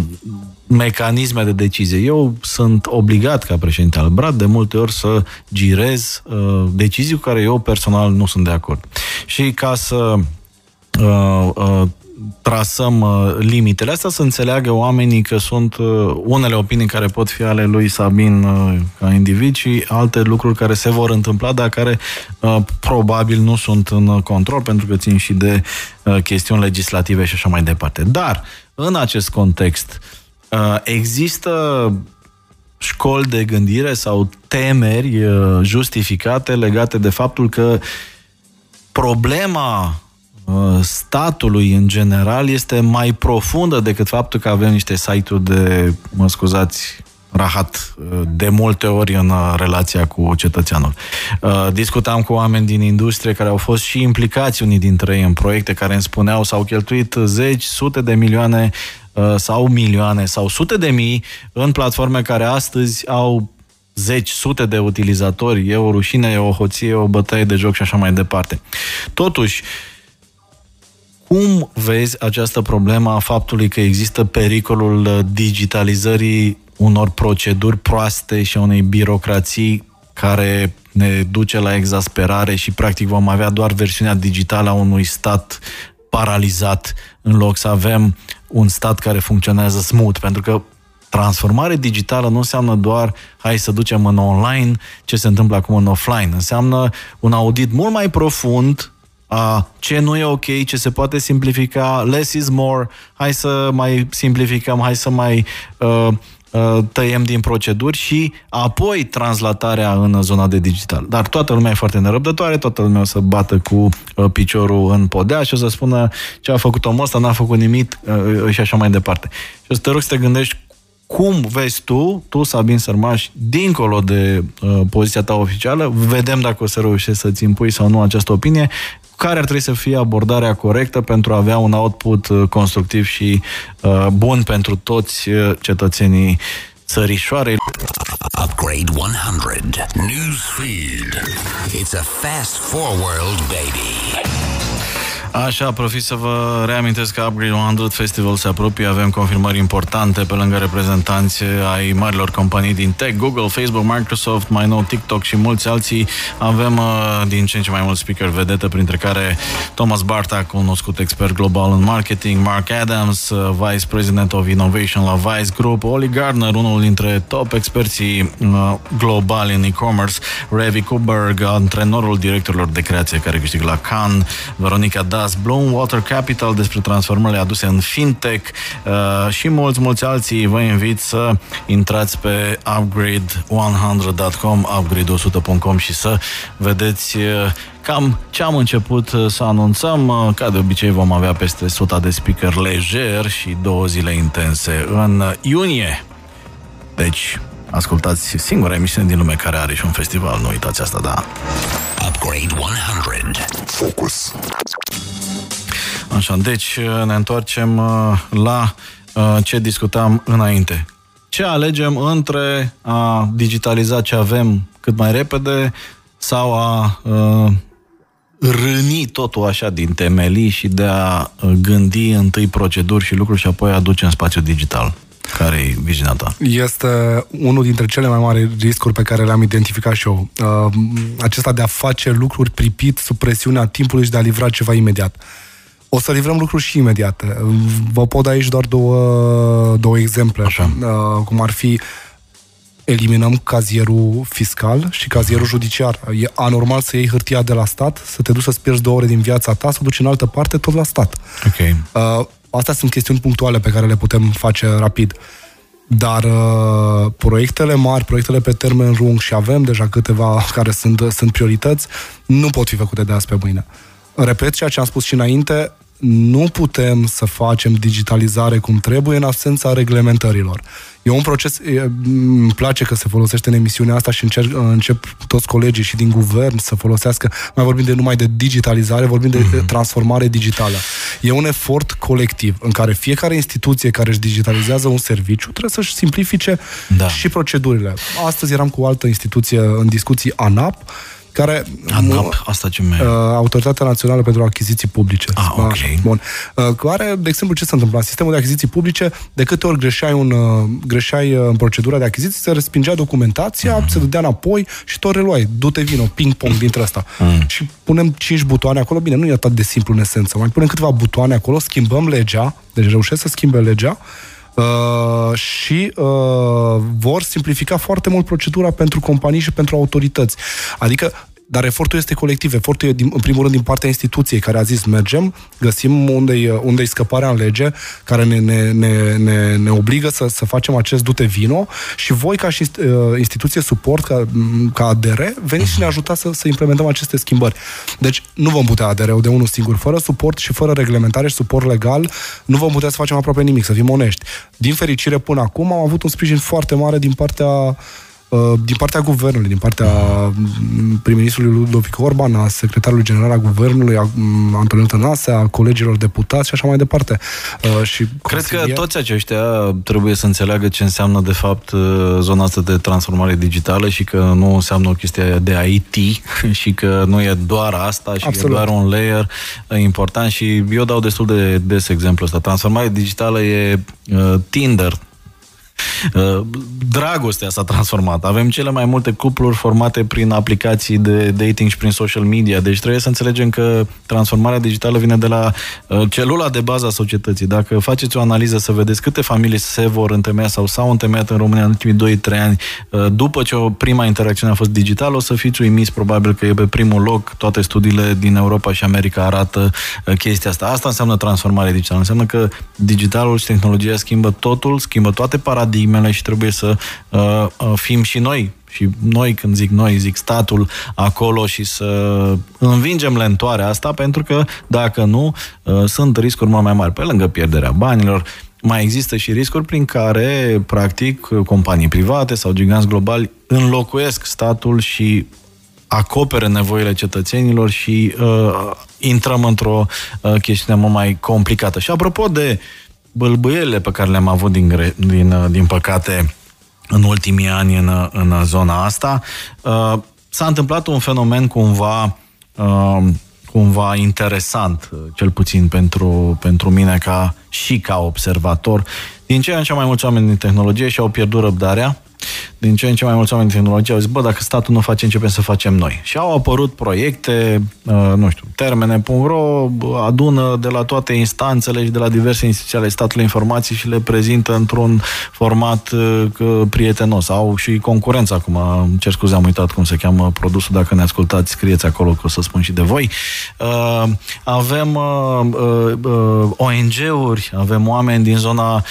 mecanisme de decizie. Eu sunt obligat ca președinte al BRAD de multe ori să girez uh, decizii cu care eu personal nu sunt de acord. Și ca să uh, uh, trasăm uh, limitele astea, să înțeleagă oamenii că sunt uh, unele opinii care pot fi ale lui Sabin uh, ca individ și alte lucruri care se vor întâmpla, dar care uh, probabil nu sunt în control, pentru că țin și de uh, chestiuni legislative și așa mai departe. Dar, în acest context, uh, Uh, există școli de gândire sau temeri uh, justificate legate de faptul că problema uh, statului în general este mai profundă decât faptul că avem niște site-uri de, mă scuzați, rahat de multe ori în relația cu cetățeanul. Discutam cu oameni din industrie care au fost și implicați unii dintre ei în proiecte care îmi spuneau s-au cheltuit zeci, sute de milioane Uh, sau milioane sau sute de mii în platforme care astăzi au zeci, sute de utilizatori, e o rușine, e o hoție, e o bătaie de joc și așa mai departe. Totuși, cum vezi această problemă a faptului că există pericolul digitalizării unor proceduri proaste și a unei birocrații care ne duce la exasperare și practic vom avea doar versiunea digitală a unui stat paralizat în loc să avem un stat care funcționează smooth, pentru că transformare digitală nu înseamnă doar hai să ducem în online ce se întâmplă acum în offline. Înseamnă un audit mult mai profund a ce nu e ok, ce se poate simplifica, less is more, hai să mai simplificăm, hai să mai uh, Uh, tăiem din proceduri și apoi translatarea în zona de digital. Dar toată lumea e foarte nerăbdătoare, toată lumea o să bată cu uh, piciorul în podea și o să spună ce a făcut omul ăsta, n-a făcut nimic uh, și așa mai departe. Și o să te rog să te gândești cum vezi tu, tu, Sabin Sărmaș, dincolo de uh, poziția ta oficială, vedem dacă o să reușești să-ți impui sau nu această opinie, care ar trebui să fie abordarea corectă pentru a avea un output uh, constructiv și uh, bun pentru toți uh, cetățenii țărișoare. Upgrade 100. Newsfeed. It's a fast forward, baby. Așa, profit să vă reamintesc că Upgrade 100 Festival se apropie, avem confirmări importante pe lângă reprezentanți ai marilor companii din tech, Google, Facebook, Microsoft, mai nou TikTok și mulți alții. Avem uh, din ce în ce mai mulți speaker vedete, printre care Thomas Barta, cunoscut expert global în marketing, Mark Adams, uh, Vice President of Innovation la Vice Group, Oli Gardner, unul dintre top experții uh, globali în e-commerce, Ravi Kuberg, antrenorul directorilor de creație care câștigă la Cannes, Veronica Da Adidas, Bloom Water Capital despre transformările aduse în fintech uh, și mulți, mulți alții. Vă invit să intrați pe upgrade100.com, upgrade100.com și să vedeți uh, cam ce am început uh, să anunțăm. Uh, ca de obicei vom avea peste 100 de speaker lejer și două zile intense în iunie. Deci, ascultați singura emisiune din lume care are și un festival, nu uitați asta, da. Upgrade 100. Focus. Așa, deci ne întoarcem uh, la uh, ce discutam înainte. Ce alegem între a digitaliza ce avem cât mai repede sau a uh, râni totul așa din temelii și de a gândi întâi proceduri și lucruri și apoi aduce în spațiu digital? Care e viziunea ta? Este unul dintre cele mai mari riscuri pe care le-am identificat și eu. Acesta de a face lucruri pripit sub presiunea timpului și de a livra ceva imediat. O să livrăm lucruri și imediate. Vă pot da aici doar două, două exemple. Așa. Uh, cum ar fi eliminăm cazierul fiscal și cazierul judiciar. E anormal să iei hârtia de la stat, să te duci să-ți pierzi două ore din viața ta, să o duci în altă parte, tot la stat. Ok. Uh, astea sunt chestiuni punctuale pe care le putem face rapid. Dar uh, proiectele mari, proiectele pe termen lung și avem deja câteva (laughs) care sunt, sunt priorități, nu pot fi făcute de azi pe mâine. Repet ceea ce am spus și înainte, nu putem să facem digitalizare cum trebuie în absența reglementărilor. E un proces, e, îmi place că se folosește în emisiunea asta și încerc, încep toți colegii și din guvern să folosească, mai vorbim de numai de digitalizare, vorbim de mm-hmm. transformare digitală. E un efort colectiv în care fiecare instituție care își digitalizează un serviciu trebuie să-și simplifice da. și procedurile. Astăzi eram cu o altă instituție în discuții, ANAP, care... ANAP, asta ce mai... Uh, Autoritatea Națională pentru Achiziții Publice. Ah, ok. Bun. Uh, care, de exemplu, ce se întâmplă? Sistemul de achiziții publice, de câte ori greșeai, un, uh, greșeai uh, în procedura de achiziții, se respingea documentația, mm-hmm. se dădea înapoi și tot reluai. Du-te vino, ping-pong dintre asta. Mm. Și punem 5 butoane acolo. Bine, nu e atât de simplu în esență. Mai punem câteva butoane acolo, schimbăm legea, deci reușesc să schimbe legea, Uh, și uh, vor simplifica foarte mult procedura pentru companii și pentru autorități. Adică dar efortul este colectiv. Efortul e, din, în primul rând, din partea instituției care a zis mergem, găsim unde-i, unde-i scăparea în lege, care ne, ne, ne, ne, ne obligă să, să facem acest dute vino și voi, ca și uh, instituție suport, ca, ca ADR, veniți și ne ajutați să, să implementăm aceste schimbări. Deci nu vom putea adr de unul singur. Fără suport și fără reglementare și suport legal, nu vom putea să facem aproape nimic, să fim onești. Din fericire, până acum am avut un sprijin foarte mare din partea Uh, din partea guvernului, din partea mm, prim-ministrului Ludovic Orban, a secretarului general al guvernului, a mm, Antonio Tănase, a colegilor deputați și așa mai departe. Uh, și Cred că toți aceștia trebuie să înțeleagă ce înseamnă de fapt uh, zona asta de transformare digitală și că nu înseamnă o chestie de IT (laughs) și că nu e doar asta și Absolut. e doar un layer important și eu dau destul de des exemplu ăsta. Transformarea digitală e Tinder, Uh, (laughs) dragostea s-a transformat. Avem cele mai multe cupluri formate prin aplicații de dating și prin social media. Deci trebuie să înțelegem că transformarea digitală vine de la uh, celula de bază a societății. Dacă faceți o analiză să vedeți câte familii se vor întemeia sau s-au întemeiat în România în ultimii 2-3 ani, uh, după ce o prima interacțiune a fost digitală, o să fiți uimiți probabil că e pe primul loc. Toate studiile din Europa și America arată chestia asta. Asta înseamnă transformare digitală. Înseamnă că digitalul și tehnologia schimbă totul, schimbă toate paradigmele paradigmele și trebuie să uh, uh, fim și noi și noi, când zic noi, zic statul acolo și să învingem lentoarea asta, pentru că dacă nu, uh, sunt riscuri mult mai mari. Pe lângă pierderea banilor, mai există și riscuri prin care, practic, companii private sau giganți globali înlocuiesc statul și acopere nevoile cetățenilor și uh, intrăm într-o uh, chestiune mult mai complicată. Și apropo de bălbâiele pe care le-am avut din, din, uh, din păcate în ultimii ani în, în zona asta, uh, s-a întâmplat un fenomen cumva uh, cumva interesant, uh, cel puțin pentru, pentru mine ca și ca observator. Din ce în ce mai mulți oameni din tehnologie și-au pierdut răbdarea din ce în ce mai mulți oameni din tehnologie au zis, bă, dacă statul nu face, începem să facem noi. Și au apărut proiecte, uh, nu știu, termene.ro adună de la toate instanțele și de la diverse instituții ale statului informații și le prezintă într-un format uh, prietenos. Au și concurență acum, cer scuze, am uitat cum se cheamă produsul, dacă ne ascultați, scrieți acolo că o să spun și de voi. Uh, avem ONG-uri, avem oameni din zona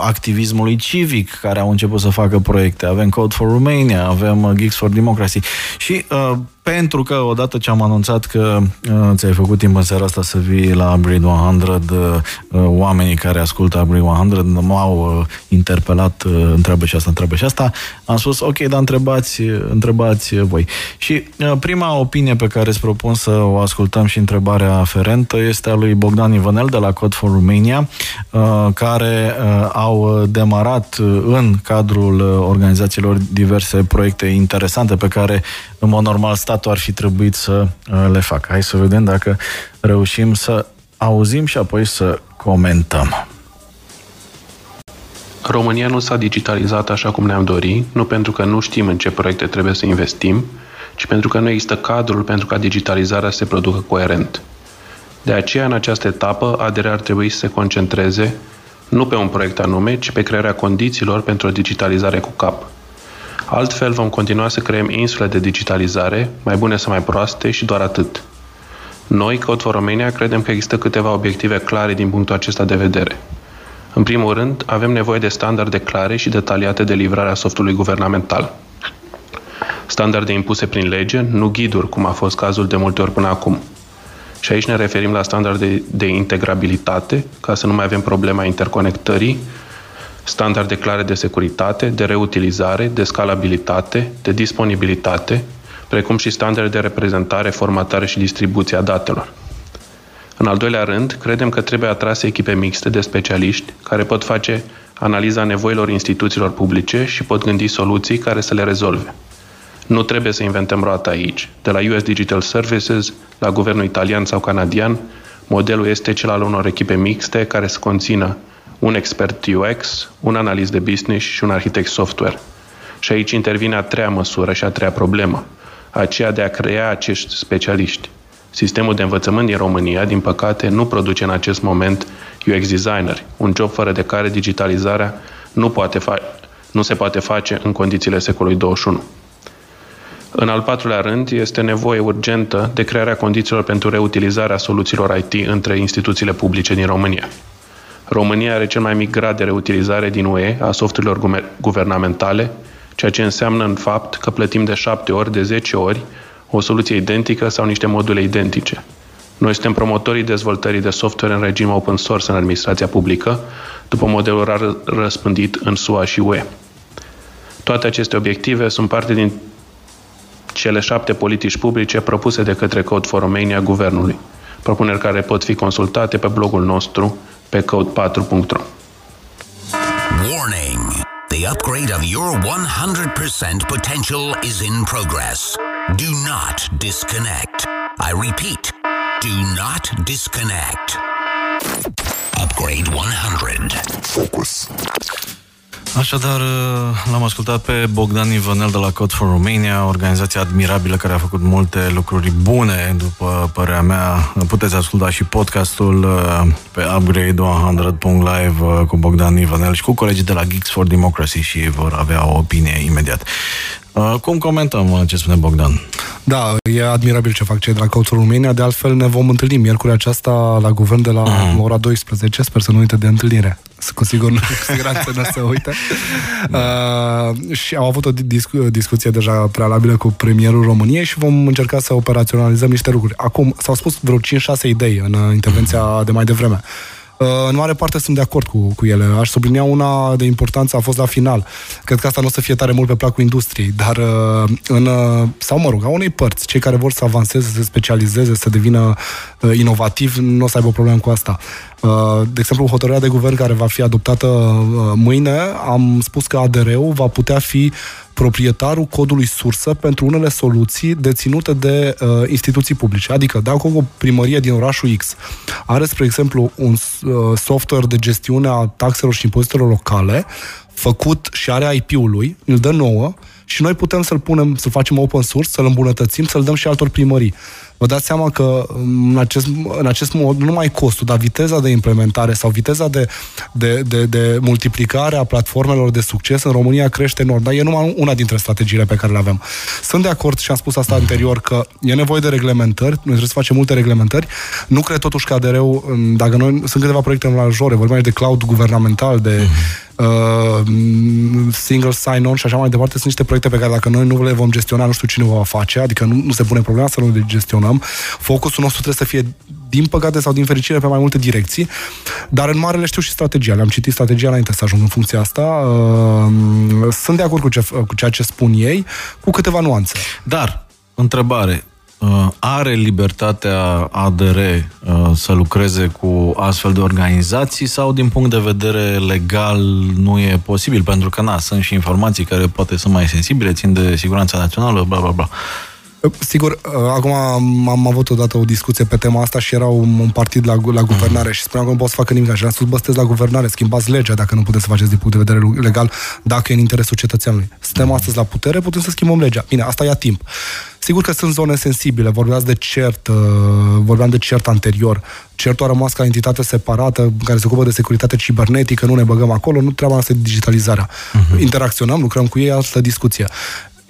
activismului civic care au început să facă proiecte. Avem Code for Romania, avem uh, Geeks for Democracy. Și uh, pentru că odată ce am anunțat că uh, ți-ai făcut timp în seara asta să vii la Upgrade 100, uh, oamenii care ascultă Upgrade 100 m-au uh, interpelat, uh, întreabă și asta, întreabă și asta, am spus, ok, dar întrebați, întrebați voi. Și uh, prima opinie pe care îți propun să o ascultăm și întrebarea aferentă este a lui Bogdan Ivanel de la Code for Romania, uh, care uh, au demarat uh, în cadrul uh, organizațiilor diverse proiecte interesante pe care în mod normal statul ar fi trebuit să uh, le facă. Hai să vedem dacă reușim să auzim și apoi să comentăm. România nu s-a digitalizat așa cum ne-am dorit, nu pentru că nu știm în ce proiecte trebuie să investim, ci pentru că nu există cadrul pentru ca digitalizarea să se producă coerent. De aceea, în această etapă, ADR ar trebui să se concentreze nu pe un proiect anume, ci pe crearea condițiilor pentru o digitalizare cu cap – Altfel vom continua să creăm insule de digitalizare, mai bune sau mai proaste și doar atât. Noi, Code for Romania, credem că există câteva obiective clare din punctul acesta de vedere. În primul rând, avem nevoie de standarde clare și detaliate de livrarea softului guvernamental. Standarde impuse prin lege, nu ghiduri, cum a fost cazul de multe ori până acum. Și aici ne referim la standarde de integrabilitate, ca să nu mai avem problema interconectării, standarde clare de securitate, de reutilizare, de scalabilitate, de disponibilitate, precum și standarde de reprezentare, formatare și distribuție a datelor. În al doilea rând, credem că trebuie atrase echipe mixte de specialiști care pot face analiza nevoilor instituțiilor publice și pot gândi soluții care să le rezolve. Nu trebuie să inventăm roata aici. De la US Digital Services, la guvernul italian sau canadian, modelul este cel al unor echipe mixte care să conțină un expert UX, un analist de business și un arhitect software. Și aici intervine a treia măsură și a treia problemă, aceea de a crea acești specialiști. Sistemul de învățământ din România, din păcate, nu produce în acest moment UX designer, un job fără de care digitalizarea nu, poate fa- nu se poate face în condițiile secolului 21. În al patrulea rând, este nevoie urgentă de crearea condițiilor pentru reutilizarea soluțiilor IT între instituțiile publice din România. România are cel mai mic grad de reutilizare din UE a softurilor guvernamentale, ceea ce înseamnă în fapt că plătim de 7 ori, de 10 ori, o soluție identică sau niște module identice. Noi suntem promotorii dezvoltării de software în regim open source în administrația publică, după modelul răspândit în SUA și UE. Toate aceste obiective sunt parte din cele șapte politici publice propuse de către Code for Romania Guvernului, propuneri care pot fi consultate pe blogul nostru pe code4.ro. Warning! The upgrade of your 100% potential is in progress. Do not disconnect. I repeat, do not disconnect. Upgrade 100. Focus. Așadar, l-am ascultat pe Bogdan Ivanel de la Code for Romania, organizația admirabilă care a făcut multe lucruri bune, după părerea mea. Puteți asculta și podcastul uh, pe upgrade100.live uh, cu Bogdan Ivanel și cu colegii de la Geeks for Democracy și vor avea o opinie imediat. Uh, cum comentăm ce spune Bogdan? Da, e admirabil ce fac cei de la Code for Romania. De altfel ne vom întâlni miercuri aceasta la guvern de la uh-huh. ora 12. Sper să nu uite de întâlnire cu, sigur, (laughs) cu siguranță nu se uită. Uh, și au avut o discu- discuție deja prealabilă cu premierul României și vom încerca să operaționalizăm niște lucruri. Acum, s-au spus vreo 5-6 idei în intervenția de mai devreme. Uh, în mare parte sunt de acord cu, cu ele. Aș sublinia una de importanță a fost la final. Cred că asta nu o să fie tare mult pe placul industriei, dar uh, în, uh, sau mă rog, a unei părți, cei care vor să avanseze, să se specializeze, să devină inovativ, nu o să aibă probleme cu asta. De exemplu, hotărârea de guvern care va fi adoptată mâine, am spus că ADR-ul va putea fi proprietarul codului sursă pentru unele soluții deținute de uh, instituții publice. Adică, dacă o primărie din orașul X are, spre exemplu, un uh, software de gestiune a taxelor și impozitelor locale, făcut și are IP-ul lui, îl dă nouă și noi putem să-l punem, să facem open source, să-l îmbunătățim, să-l dăm și altor primării vă dați seama că în acest, în acest mod nu numai costul, dar viteza de implementare sau viteza de, de, de, de multiplicare a platformelor de succes în România crește enorm. Dar e numai una dintre strategiile pe care le avem. Sunt de acord și am spus asta anterior că e nevoie de reglementări, noi trebuie să facem multe reglementări. Nu cred totuși că ADR-ul, dacă noi, sunt câteva proiecte majore, vorbim de cloud guvernamental, de uh, single sign-on și așa mai departe, sunt niște proiecte pe care dacă noi nu le vom gestiona, nu știu cine va face, adică nu, nu se pune problema să nu le gestionăm. Focusul nostru trebuie să fie din păcate sau din fericire pe mai multe direcții, dar în mare le știu și strategia. Le-am citit strategia înainte să ajung în funcția asta. Uh, sunt de acord cu, ce, cu ceea ce spun ei, cu câteva nuanțe. Dar, întrebare, Uh, are libertatea ADR uh, să lucreze cu astfel de organizații sau din punct de vedere legal nu e posibil? Pentru că, na, sunt și informații care poate sunt mai sensibile, țin de siguranța națională, bla, bla, bla. Sigur, uh, acum am avut odată o discuție pe tema asta și era un, un partid la, la guvernare mm-hmm. și spuneam că nu pot să facă nimic. Și am spus, bă, la guvernare, schimbați legea dacă nu puteți să faceți din punct de vedere legal, dacă e în interesul cetățeanului. Suntem mm-hmm. astăzi la putere, putem să schimbăm legea. Bine, asta ia timp. Sigur că sunt zone sensibile, vorbeați de CERT, uh, vorbeam de CERT anterior. CERT a rămas ca entitate separată care se ocupă de securitate cibernetică, nu ne băgăm acolo, nu treaba noastră digitalizarea. Uh-huh. Interacționăm, lucrăm cu ei, altă discuție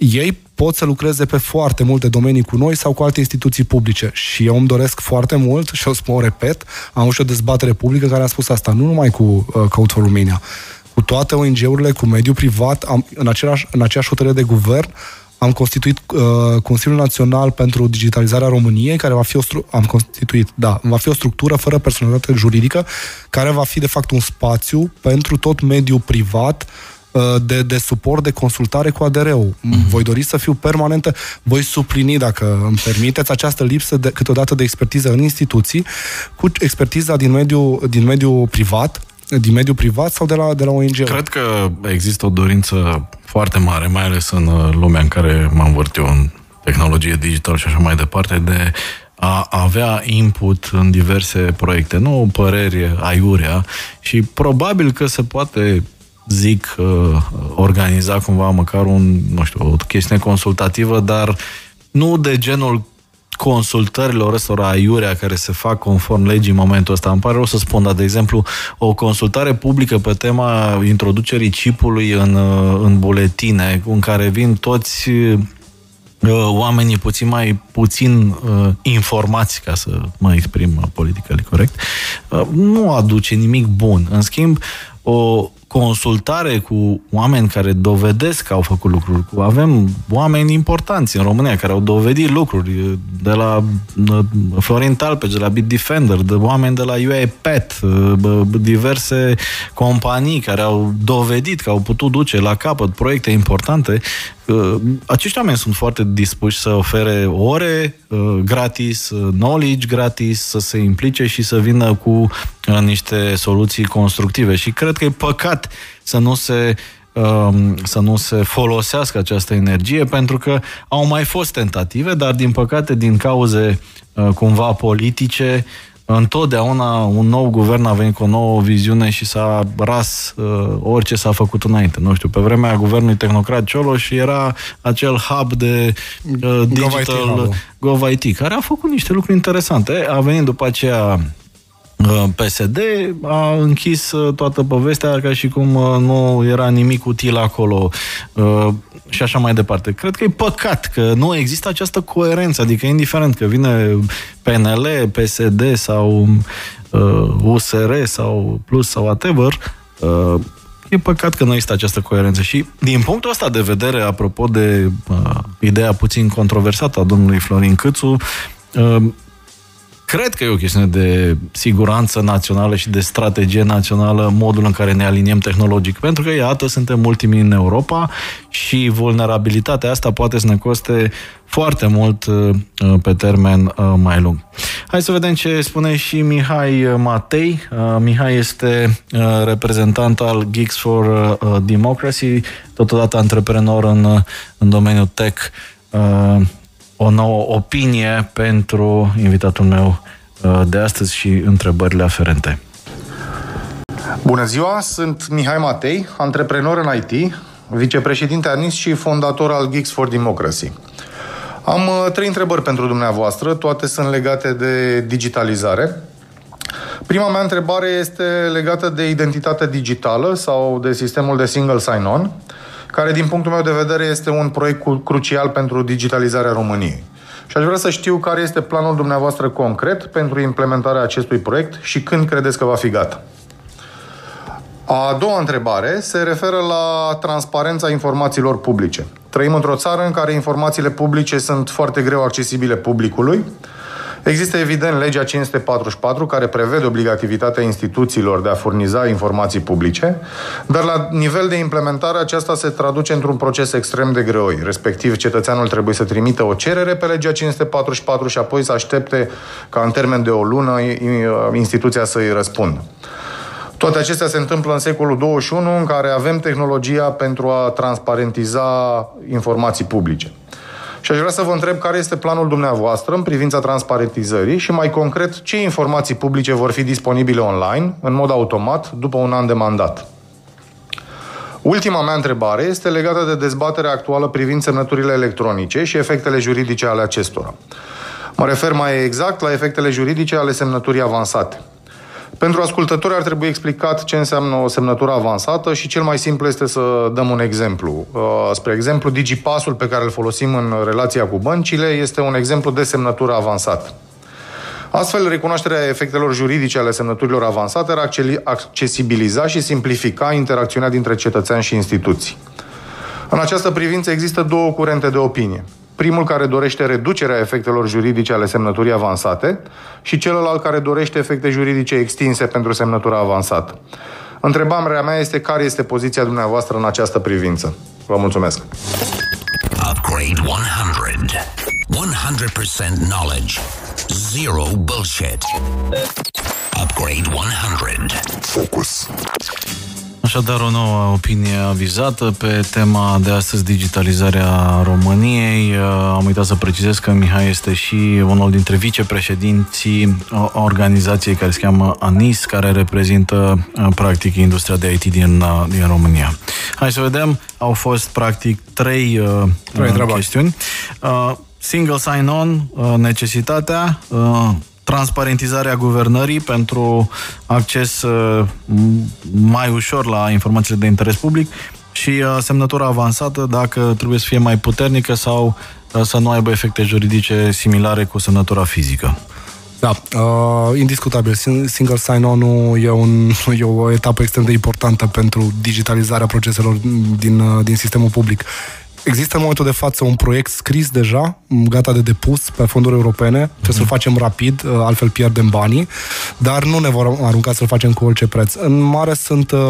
ei pot să lucreze pe foarte multe domenii cu noi sau cu alte instituții publice. Și eu îmi doresc foarte mult, și o spun, o repet, am și o dezbatere publică care a spus asta, nu numai cu uh, Code for Romania, cu toate ONG-urile, cu mediul privat, am, în, același, în aceeași hotărâre de guvern, am constituit uh, Consiliul Național pentru Digitalizarea României, care va fi o stru- am constituit, da, va fi o structură fără personalitate juridică, care va fi de fapt un spațiu pentru tot mediul privat uh, de, de suport, de consultare cu ADR-ul. Mm-hmm. Voi dori să fiu permanentă, voi suplini, dacă îmi permiteți, această lipsă de, câteodată de expertiză în instituții cu expertiza din mediul, din mediul privat, din mediul privat sau de la, de la ONG? Cred că există o dorință foarte mare, mai ales în uh, lumea în care mă învârt eu în tehnologie digital și așa mai departe, de a avea input în diverse proiecte, nu păreri aiurea și probabil că se poate zic, uh, organiza cumva măcar un, nu știu, o chestiune consultativă, dar nu de genul consultărilor ăstora aiurea care se fac conform legii în momentul ăsta. Îmi pare rău să spun, dar, de exemplu, o consultare publică pe tema introducerii chipului în, în buletine, în care vin toți uh, oamenii puțin mai puțin uh, informați, ca să mă exprim politically corect, uh, nu aduce nimic bun. În schimb, o consultare cu oameni care dovedesc că au făcut lucruri. Avem oameni importanți în România care au dovedit lucruri, de la Florin Talpeci, de la Bitdefender, de oameni de la UiPath, diverse companii care au dovedit că au putut duce la capăt proiecte importante. Acești oameni sunt foarte dispuși să ofere ore uh, gratis, uh, knowledge gratis, să se implice și să vină cu uh, niște soluții constructive. Și cred că e păcat să nu se um, să nu se folosească această energie, pentru că au mai fost tentative, dar din păcate, din cauze uh, cumva politice, întotdeauna un nou guvern a venit cu o nouă viziune și s-a ras uh, orice s-a făcut înainte. Nu știu, pe vremea guvernului tehnocrat Cioloș era acel hub de uh, digital GovIT, care a făcut niște lucruri interesante. A venit după aceea Uh, PSD a închis uh, toată povestea ca și cum uh, nu era nimic util acolo și așa mai departe. Cred că e păcat că nu există această coerență, adică indiferent că vine PNL, PSD sau USR sau Plus sau whatever, e păcat că nu există această coerență și din punctul ăsta de vedere, apropo de uh, ideea puțin controversată a domnului Florin Câțu, uh, cred că e o chestiune de siguranță națională și de strategie națională, modul în care ne aliniem tehnologic. Pentru că, iată, suntem ultimii în Europa și vulnerabilitatea asta poate să ne coste foarte mult uh, uh, pe termen uh, mai lung. Hai să vedem ce spune și Mihai Matei. Mihai este reprezentant al Geeks for Democracy, totodată antreprenor în, în domeniul tech. O nouă opinie pentru invitatul meu de astăzi și întrebările aferente. Bună ziua, sunt Mihai Matei, antreprenor în IT, vicepreședinte ANIS și fondator al Geeks for Democracy. Am uh, trei întrebări pentru dumneavoastră, toate sunt legate de digitalizare. Prima mea întrebare este legată de identitatea digitală sau de sistemul de single sign-on, care din punctul meu de vedere este un proiect crucial pentru digitalizarea României. Și aș vrea să știu care este planul dumneavoastră concret pentru implementarea acestui proiect și când credeți că va fi gata. A doua întrebare se referă la transparența informațiilor publice. Trăim într-o țară în care informațiile publice sunt foarte greu accesibile publicului. Există evident legea 544 care prevede obligativitatea instituțiilor de a furniza informații publice, dar la nivel de implementare aceasta se traduce într-un proces extrem de greoi. Respectiv, cetățeanul trebuie să trimită o cerere pe legea 544 și apoi să aștepte ca în termen de o lună instituția să îi răspundă. Toate acestea se întâmplă în secolul 21, în care avem tehnologia pentru a transparentiza informații publice. Și aș vrea să vă întreb care este planul dumneavoastră în privința transparentizării și, mai concret, ce informații publice vor fi disponibile online, în mod automat, după un an de mandat. Ultima mea întrebare este legată de dezbaterea actuală privind semnăturile electronice și efectele juridice ale acestora. Mă refer mai exact la efectele juridice ale semnăturii avansate. Pentru ascultători ar trebui explicat ce înseamnă o semnătură avansată și cel mai simplu este să dăm un exemplu. Uh, spre exemplu, Digipasul pe care îl folosim în relația cu băncile este un exemplu de semnătură avansată. Astfel, recunoașterea efectelor juridice ale semnăturilor avansate ar accesibiliza și simplifica interacțiunea dintre cetățeani și instituții. În această privință există două curente de opinie primul care dorește reducerea efectelor juridice ale semnăturii avansate și celălalt care dorește efecte juridice extinse pentru semnătura avansată. Întrebarea mea este care este poziția dumneavoastră în această privință. Vă mulțumesc! Upgrade 100. 100% knowledge. Zero bullshit. Upgrade 100. Focus. Așadar, o nouă opinie avizată pe tema de astăzi, digitalizarea României. Uh, am uitat să precizez că Mihai este și unul dintre vicepreședinții organizației care se cheamă ANIS, care reprezintă, uh, practic, industria de IT din, uh, din România. Hai să vedem. Au fost, practic, trei, trei chestiuni. Single sign-on, necesitatea, transparentizarea guvernării pentru acces uh, mai ușor la informațiile de interes public și uh, semnătura avansată dacă trebuie să fie mai puternică sau uh, să nu aibă efecte juridice similare cu semnătura fizică. Da, uh, indiscutabil. Single sign-on e, un, (laughs) e o etapă extrem de importantă pentru digitalizarea proceselor din, din sistemul public. Există în momentul de față un proiect scris deja, gata de depus pe fonduri europene, trebuie mm-hmm. să-l facem rapid, uh, altfel pierdem banii, dar nu ne vor arunca să-l facem cu orice preț. În mare sunt uh,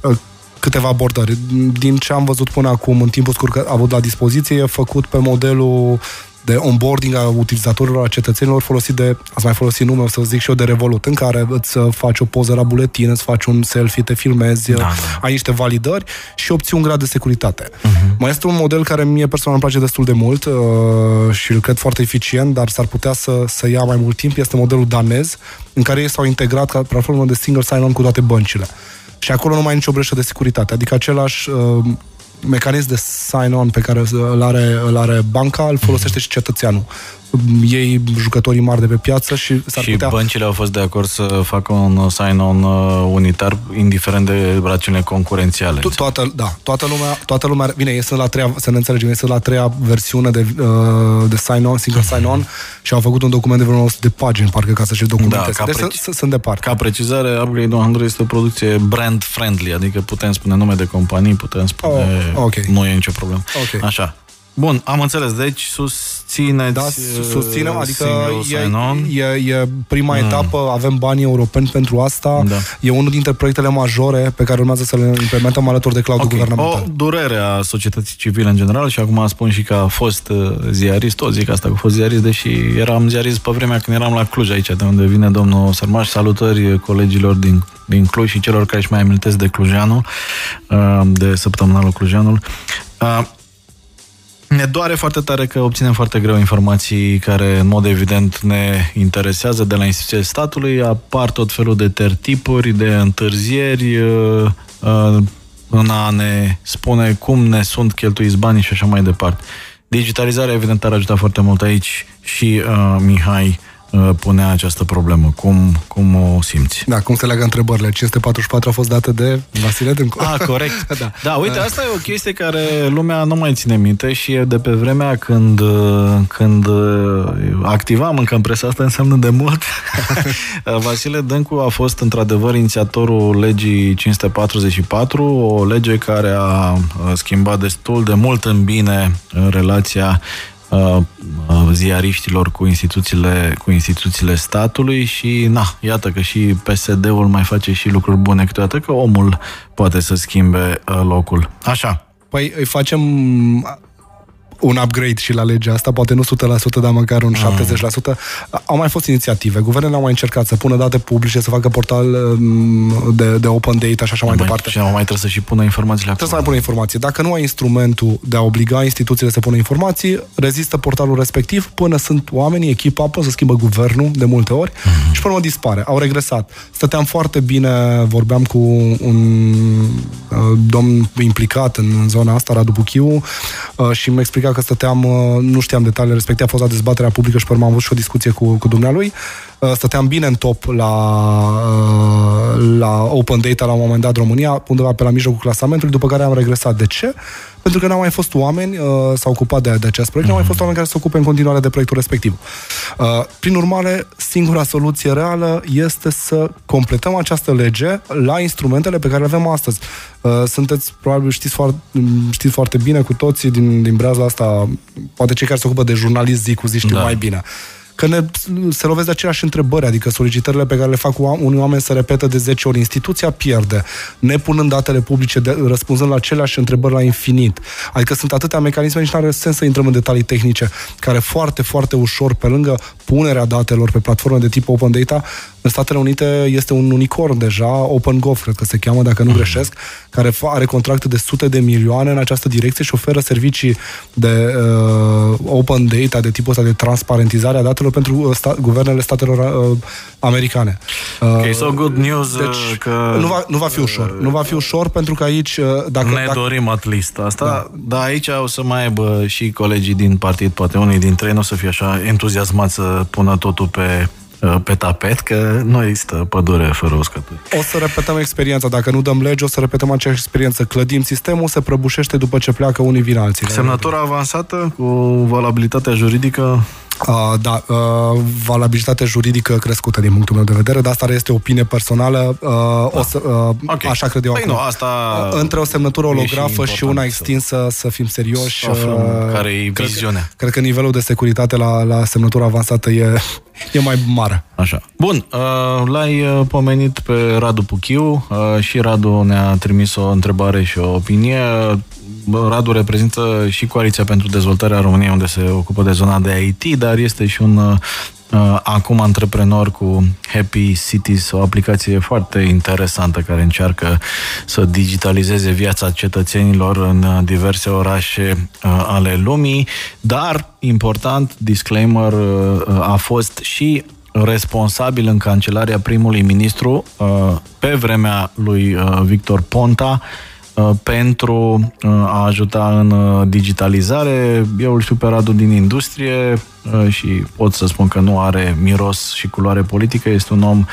uh, câteva abordări. Din ce am văzut până acum, în timpul scurt avut la dispoziție, e făcut pe modelul de onboarding a utilizatorilor, a cetățenilor folosit de, ați mai folosit nume, o să zic și eu, de Revolut, în care îți faci o poză la buletin, îți faci un selfie, te filmezi, da, da. ai niște validări și obții un grad de securitate. Uh-huh. Mai este un model care mie personal îmi place destul de mult uh, și îl cred foarte eficient, dar s-ar putea să, să ia mai mult timp, este modelul danez, în care ei s-au integrat ca platformă de single sign-on cu toate băncile. Și acolo nu mai e nicio breșă de securitate. Adică același uh, mecanism de sign-on pe care îl are, îl are banca, îl folosește și cetățeanul ei jucătorii mari de pe piață și s-ar și putea... băncile au fost de acord să facă un sign-on uh, unitar, indiferent de rațiune concurențiale. To- toată, da, toată lumea, toată lumea, bine, este la treia, să ne înțelegem, este la treia versiune de, uh, de sign-on, single sign-on (laughs) și au făcut un document de vreo 100 de pagini, parcă ca să-și documenteze. Da, deci preci... sunt departe. Ca precizare, Upgrade 100 este o producție brand-friendly, adică putem spune nume de companii, putem spune... Oh, okay. Nu e nicio problemă. Okay. Așa. Bun, am înțeles. Deci susțineți Da, uh, susținem, adică single sign-on? e, e, e prima mm. etapă, avem banii europeni pentru asta, Da. e unul dintre proiectele majore pe care urmează să le implementăm alături de cloud Ok, guvernamental. O durere a societății civile în general și acum spun și că a fost uh, ziarist, tot zic asta că a fost ziarist, deși eram ziarist pe vremea când eram la Cluj aici, de unde vine domnul Sărmaș. Salutări colegilor din, din Cluj și celor care își mai amintesc de Clujanul, uh, de săptămânalul Clujanul. Uh, Ne doare foarte tare că obținem foarte greu informații care, în mod evident, ne interesează de la instituțiile statului. Apar tot felul de tertipuri, de întârzieri uh, uh, în a ne spune cum ne sunt cheltuiți banii și așa mai departe. Digitalizarea, evident, ar ajuta foarte mult aici și uh, Mihai uh, punea această problemă. Cum, cum o simți? Da, cum se leagă întrebările? 544 a fost dată de Vasile Dâncu. Ah, corect. (laughs) Da. da, uite, asta e o chestie care lumea nu mai ține minte și e de pe vremea când, uh, când uh, activam încă în presa asta, înseamnă de mult. (laughs) Vasile Dâncu a fost într-adevăr inițiatorul legii 544, o lege care a uh, schimbat destul de mult în bine în relația uh, uh, ziariștilor cu instituțiile, cu instituțiile statului și na, iată că și PSD-ul mai face și lucruri bune câteodată, că omul poate să schimbe uh, locul. Așa. Păi îi facem un upgrade și la legea asta, poate nu 100%, dar măcar un 70%. Au mai fost inițiative. Guvernele au mai încercat să pună date publice, să facă portal um, de, de open data și așa mai, mai departe. Și mai trebuie să și pună informațiile Trebuie să acolo. mai pună informații. Dacă nu ai instrumentul de a obliga instituțiile să pună informații, rezistă portalul respectiv până sunt oamenii, echipa, până să schimbă guvernul de multe ori Mhm. și până urmă dispare. Au regresat. Stăteam foarte bine, vorbeam cu un uh, domn implicat în zona asta, Radu Buchiu, uh, și mi-a explicat că stăteam, uh, nu știam detaliile respective, a fost la dezbaterea publică și pe urmă am avut și o discuție cu, cu dumnealui. Uh, Stăteam bine în top la, uh, la Open Data la un moment dat România, undeva pe la mijlocul clasamentului, după care am regresat. De ce? Pentru că n-au mai fost oameni, uh, s-au ocupat de, de acest proiect, n-au mai fost oameni care să se ocupe în continuare de proiectul respectiv. Uh, prin urmare, singura soluție reală este să completăm această lege la instrumentele pe care le avem astăzi. Uh, sunteți, probabil știți foarte, știți foarte bine cu toții din, din breaza asta, poate cei care se ocupă de jurnalist zi cu zi știu Da. mai bine că ne, se lovesc de aceleași întrebări, adică solicitările pe care le fac oam- unui oameni să repetă de 10 ori. Instituția pierde, nepunând datele publice, de, răspunzând la aceleași întrebări la infinit. Adică sunt atâtea mecanisme, nici nu are sens să intrăm în detalii tehnice, care foarte, foarte ușor, pe lângă punerea datelor pe platforme de tip Open Data, în Statele Unite este un unicorn deja, OpenGov, cred că se cheamă, dacă nu greșesc, care fa- are contracte de sute de milioane în această direcție și oferă servicii de uh, open data, de tipul ăsta de transparentizare a datelor pentru uh, sta- guvernele statelor uh, americane. Uh, Ok, so good news uh, deci, că nu, va, nu va fi ușor. Nu va fi ușor pentru că aici, uh, dacă, ne dacă, dorim at least asta, da. dar aici o să mai aibă și colegii din partid, poate unii dintre ei nu o să fie așa entuziasmați să pună totul pe, uh, pe tapet, că nu există pădure fără uscături. o să repetăm experiența. Dacă nu dăm lege, o să repetăm aceeași experiență. Clădim sistemul, se prăbușește după ce pleacă unii vin alții. Semnătura avansată cu valabilitatea juridică Uh, da, uh, valabilitate juridică crescută din punctul meu de vedere, dar asta este opinie personală. Uh, o să, uh, Ok. Așa cred eu Păi acum. nu, asta Uh, Între o semnătură e și olografă și, important una să- extinsă, să fim serioși. Să aflăm uh, care e cred viziunea. Că, cred că nivelul de securitate la, la semnătura avansată e, (laughs) e mai mare. Așa. Bun, uh, l-ai uh, pomenit pe Radu Puchiu uh, și Radu ne-a trimis o întrebare și o opinie. Bă, Radu reprezintă și Coaliția pentru Dezvoltarea României, unde se ocupă de zona de IT, dar este și un uh, uh, acum antreprenor cu Happy Cities, o aplicație foarte interesantă care încearcă să digitalizeze viața cetățenilor în uh, diverse orașe uh, ale lumii, dar, important, disclaimer, uh, uh, a fost și responsabil în cancelarea primului ministru uh, pe vremea lui uh, Victor Ponta uh, pentru uh, a ajuta în uh, digitalizare. Eu îl știu pe Radu din industrie uh, și pot să spun că nu are miros și culoare politică. Este un om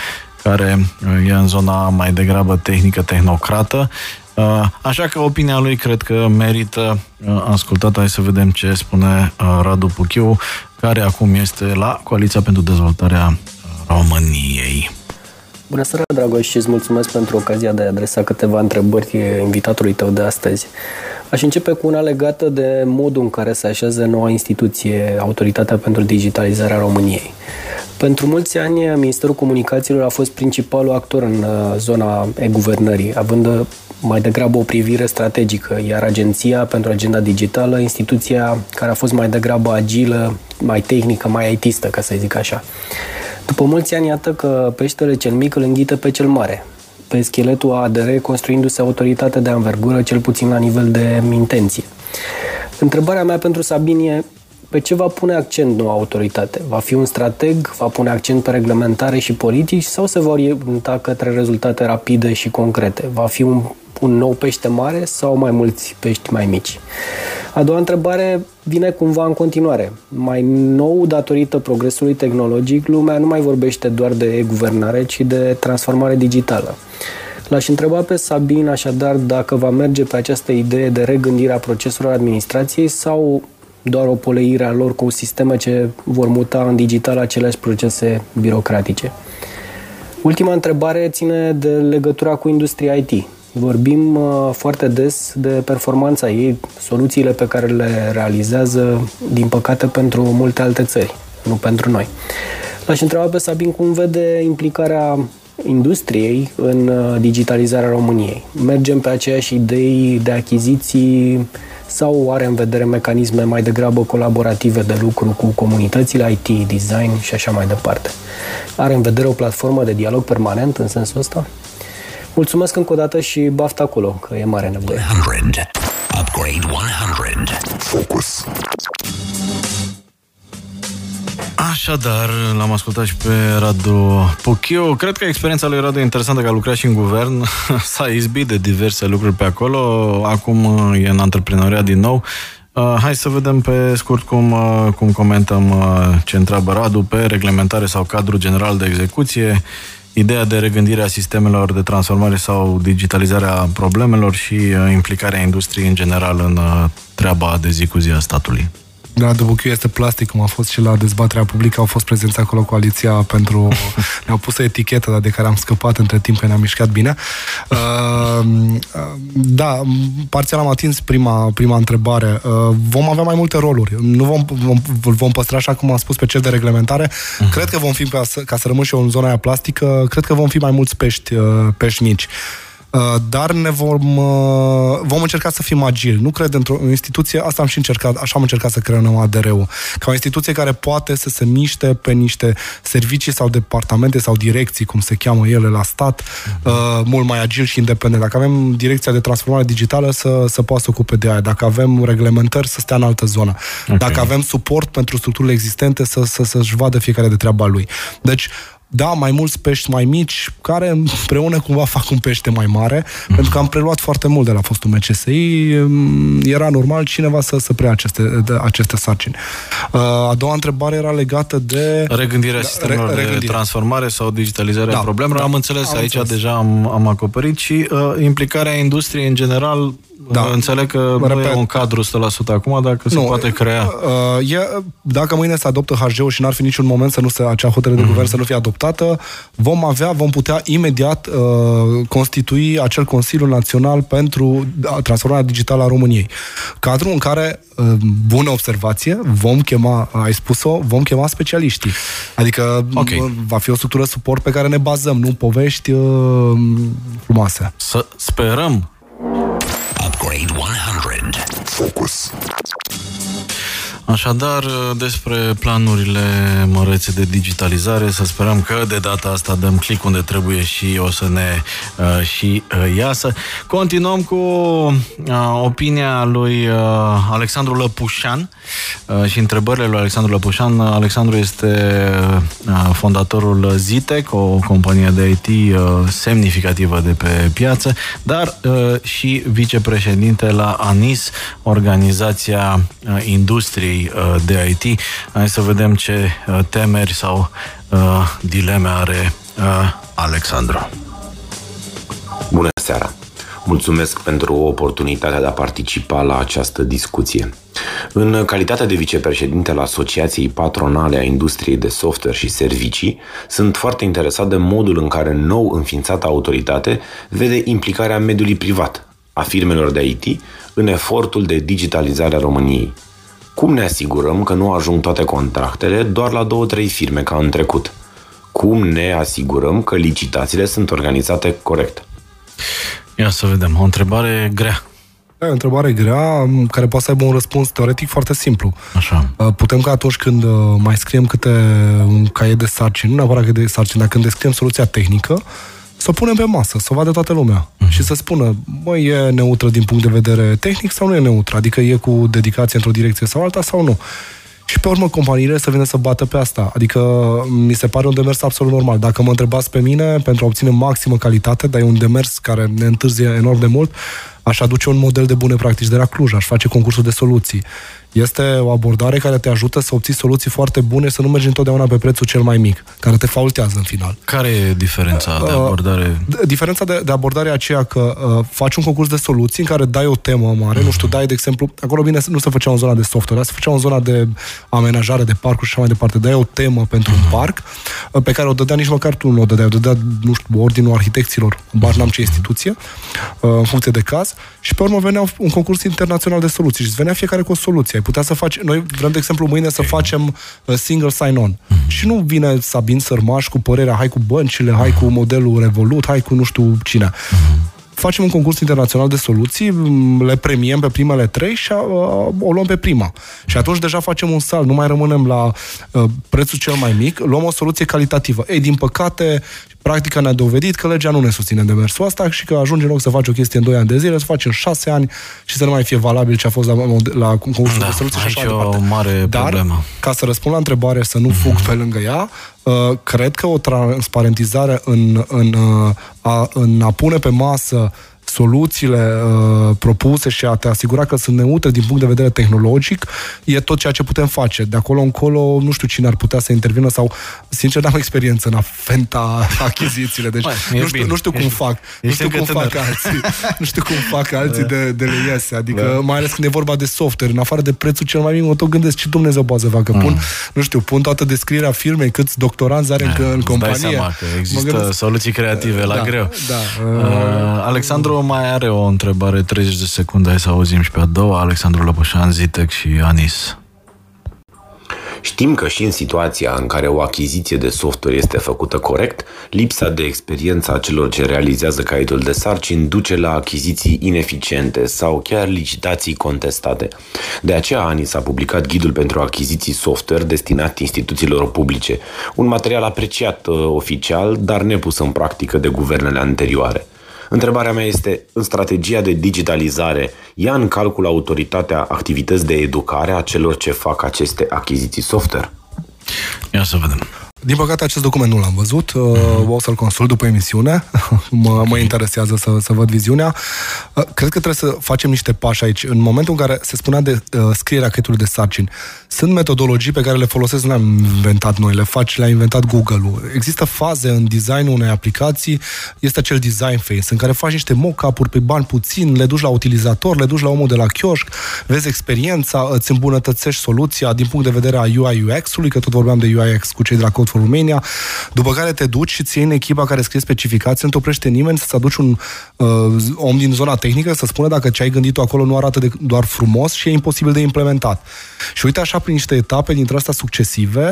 care uh, e în zona mai degrabă tehnică, tehnocrată. Uh, Așa că opinia lui cred că merită uh, ascultată. Hai să vedem ce spune uh, Radu Puchiu, care acum este la Coaliția pentru Dezvoltarea uh, României. Bună seara, Dragoș, și îți mulțumesc pentru ocazia de a adresa câteva întrebări invitatului tău de astăzi. Aș începe cu una legată de modul în care se așează noua instituție, Autoritatea pentru Digitalizarea României. Pentru mulți ani, Ministerul Comunicațiilor a fost principalul actor în uh, zona e-guvernării, având uh, mai degrabă o privire strategică, iar Agenția pentru Agenda Digitală, instituția care a fost mai degrabă agilă, mai tehnică, mai itistă, ca să zic așa. După mulți ani, iată că peștele cel mic îl înghită pe cel mare. Pe scheletul ADR, construindu-se autoritate de anvergură, cel puțin la nivel de intenție. Întrebarea mea pentru Sabin e pe ce va pune accent noua autoritate? Va fi un strateg? Va pune accent pe reglementare și politici? Sau se va orienta către rezultate rapide și concrete? Va fi un, un nou pește mare sau mai mulți pești mai mici? A doua întrebare vine cumva în continuare. Mai nou, datorită progresului tehnologic, lumea nu mai vorbește doar de guvernare, ci de transformare digitală. L-aș întreba pe Sabin așadar dacă va merge pe această idee de regândire a proceselor administrației sau doar o poleire a lor cu sisteme ce vor muta în digital aceleași procese birocratice. Ultima întrebare ține de legătura cu industria IT. Vorbim uh, foarte des de performanța ei, soluțiile pe care le realizează, din păcate, pentru multe alte țări, nu pentru noi. L-aș întreba pe Sabin cum vede implicarea industriei în uh, digitalizarea României. Mergem pe aceeași idei de achiziții sau are în vedere mecanisme mai degrabă colaborative de lucru cu comunitățile IT, design și așa mai departe? Are în vedere o platformă de dialog permanent în sensul ăsta? Mulțumesc încă o dată și baftă acolo, că e mare nevoie. 100. Upgrade 100. Focus. Așadar, l-am ascultat și pe Radu Puchiu. Cred că experiența lui Radu e interesantă, că a lucrat și în guvern. (laughs) S-a izbit de diverse lucruri pe acolo. Acum e în antreprenoria din nou. Uh, hai să vedem pe scurt cum, uh, cum comentăm uh, ce întreabă Radu pe reglementare sau cadru general de execuție, ideea de regândire a sistemelor de transformare sau digitalizarea problemelor și uh, implicarea industriei în general în uh, treaba de zi cu zi a statului la Dubuchiu este plastic, cum a fost și la dezbaterea publică, au fost prezenți acolo coaliția pentru... (laughs) ne-au pus o etichetă, dar de care am scăpat între timp că ne-am mișcat bine. Uh, da, parțial am atins prima, prima întrebare. Uh, vom avea mai multe roluri. Nu vom, vom, vom păstra, așa cum am spus, pe cel de reglementare. Uh-huh. Cred că vom fi, ca să, ca să rămân și eu în zona aia plastică, cred că vom fi mai mulți pești, uh, pești mici. Uh, dar ne vom, uh, vom încerca să fim agili. Nu cred într-o instituție, asta am și încercat, așa am încercat să creăm ADR-ul, ca o instituție care poate să se miște pe niște servicii sau departamente sau direcții, cum se cheamă ele la stat, uh-huh. mult mai agil și independent. Dacă avem direcția de transformare digitală, să, să poată să ocupe de aia. Dacă avem reglementări, să stea în altă zonă. Okay. Dacă avem suport pentru structurile existente, să, să, să-și vadă fiecare de treaba lui. Deci, da, mai mulți pești mai mici, care împreună cumva fac un pește mai mare, mm-hmm. pentru că am preluat foarte mult de la fostul MCSI, mm, era normal cineva să, să preia aceste, de, aceste sarcini. Uh, a doua întrebare era legată de... Regândirea da, sistemelor re, de transformare sau digitalizarea da, problemelor. Da, am înțeles, am aici înțeles. deja am, am acoperit și uh, implicarea industriei în general da. Înțeleg că Repet. nu e un cadru 100% acum, dacă se nu, poate crea. Uh, e, dacă mâine se adoptă HG-ul și n-ar fi niciun moment să nu se, acea hotărâre de mm. guvern să nu fie adoptată, vom avea, vom putea imediat uh, constitui acel Consiliu Național pentru transformarea digitală a României. Cadru în care, uh, bună observație, vom chema, ai spus-o, vom chema specialiștii. Adică okay. va fi o structură suport pe care ne bazăm, nu povești uh, frumoase. Să sperăm Upgrade 100. Focus. Așadar, despre planurile mărețe de digitalizare, să sperăm că de data asta dăm click unde trebuie și o să ne uh, și uh, iasă. Continuăm cu uh, opinia lui uh, Alexandru Lăpușan uh, și întrebările lui Alexandru Lăpușan. Alexandru este uh, fondatorul Zitec, o companie de IT uh, semnificativă de pe piață, dar uh, și vicepreședinte la ANIS, organizația uh, industriei Ministerului uh, de IT. Hai să vedem ce uh, temeri sau uh, dileme are Alexandru. Bună seara! Mulțumesc pentru oportunitatea de a participa la această discuție. În calitate de vicepreședinte al Asociației Patronale a Industriei de Software și Servicii, sunt foarte interesat de modul în care nou înființată autoritate vede implicarea mediului privat, a firmelor de IT, în efortul de digitalizare a României. Cum ne asigurăm că nu ajung toate contractele doar la două-trei firme ca în trecut? Cum ne asigurăm că licitațiile sunt organizate corect? Ia să vedem. O întrebare grea. Da, e o întrebare grea care poate să aibă un răspuns teoretic foarte simplu. Așa. Uh, Putem ca atunci când uh, mai scriem câte un caiet de sarcini, nu neapărat de sarcini, dar când descriem soluția tehnică, să o punem pe masă, să o vadă toată lumea uh-huh. și să spună, băi, e neutră din punct de vedere tehnic sau nu e neutră, adică e cu dedicație într-o direcție sau alta sau nu. Și pe urmă companiile să vină să bată pe asta. Adică mi se pare un demers absolut normal. Dacă mă întrebați pe mine, pentru a obține maximă calitate, dar e un demers care ne întârzie enorm de mult, aș aduce un model de bune practici de la Cluj, aș face concursul de soluții. Este o abordare care te ajută să obții soluții foarte bune, să nu mergi întotdeauna pe prețul cel mai mic, care te faultează în final. Care e diferența de Uh, abordare? Diferența de, de abordare e aceea că uh, faci un concurs de soluții în care dai o temă mare, nu știu, dai, de exemplu, acolo bine nu se făcea în zona de software, dar se făcea în zona de amenajare de parcuri și așa mai departe. Dai o temă pentru un parc uh, pe care o dădea nici măcar tu nu o dădeai, o dădea, nu știu, ordinul arhitecților, bar n-am ce instituție, uh, în funcție de caz, și pe urmă venea un concurs internațional de soluții și îți venea fiecare cu o soluție. Ai putea să faci, noi vrem, de exemplu, mâine să facem uh, single sign-on. Și nu vine Sabin Sărmaș cu părerea, hai cu băncile, hai cu modelul Revolut, hai cu nu știu cine. Facem un concurs internațional de soluții, m, le premiem pe primele trei și a, a, o luăm pe prima. Și atunci deja facem un salt, nu mai rămânem la uh, prețul cel mai mic, luăm o soluție calitativă. Ei, din păcate, practica ne-a dovedit că legea nu ne susține de mersul ăsta și că ajunge în loc să faci o chestie în 2 ani de zile, să faci în 6 ani și să nu mai fie valabil ce a fost la, la concursul Da, de soluții și aici așa e mai o departe. mare Dar, problemă. ca să răspund la întrebare, să nu fug pe lângă ea, uh, cred că o transparentizare în, în, uh, a, în a pune pe masă soluțiile uh, propuse și a te asigura că sunt neutre din punct de vedere tehnologic, e tot ceea ce putem face. De acolo încolo, nu știu cine ar putea să intervină sau, sincer, n-am experiență în a fenta (laughs) achizițiile, deci Băi, e nu știu, bine. nu știu cum Ești- fac. Nu ești știu cum încă fac tânăr. alții. (laughs) Nu știu cum fac alții de, de le iese. Adică, mai ales când e vorba de software, în afară de prețul cel mai mic, mă tot gândesc ce Dumnezeu poate să facă. Pun, nu știu, pun toată descrierea firmei, câți doctoranți are încă în Îți companie. dai seama că Mă există gândesc- soluții creative la Da, greu. da. Uh, Alexandru mai are o întrebare, 30 de secunde, hai să auzim și pe a doua. Alexandru Lăpășan, Zitec și Anis. Știm că și în situația în care o achiziție de software este făcută corect, lipsa de experiență a celor ce realizează caietul de sarcini duce la achiziții ineficiente sau chiar licitații contestate. De aceea ANI s-a publicat ghidul pentru achiziții software destinat instituțiilor publice, un material apreciat uh, oficial, dar nepus în practică de guvernele anterioare. Întrebarea mea este, în strategia de digitalizare, ia în calcul autoritatea activități de educare a celor ce fac aceste achiziții software? Ia să vedem. Din păcate, acest document nu l-am văzut. Uh, O să-l consult după emisiune. (laughs) mă, mă interesează să, să văd viziunea. Uh, Cred că trebuie să facem niște pași aici. În momentul în care se spunea de uh, scrierea caietului de sarcini, sunt metodologii pe care le folosesc, nu le-am inventat noi, le faci, le-a inventat Google-ul. Există faze în designul unei aplicații, este acel design phase, în care faci niște mock-up-uri pe bani puțin, le duci la utilizator, le duci la omul de la chioșc, vezi experiența, îți îmbunătățești soluția din punct de vedere a UI UX-ului, că tot vorbeam de UI UX cu cei de la Code for Romania, după care te duci și ți iei în echipa care scrie specificații, nu te oprește nimeni să-ți aduci un uh, om din zona tehnică să spună dacă ce ai gândit tu acolo nu arată de, doar frumos și e imposibil de implementat. Și uite așa, prin niște etape dintre astea succesive,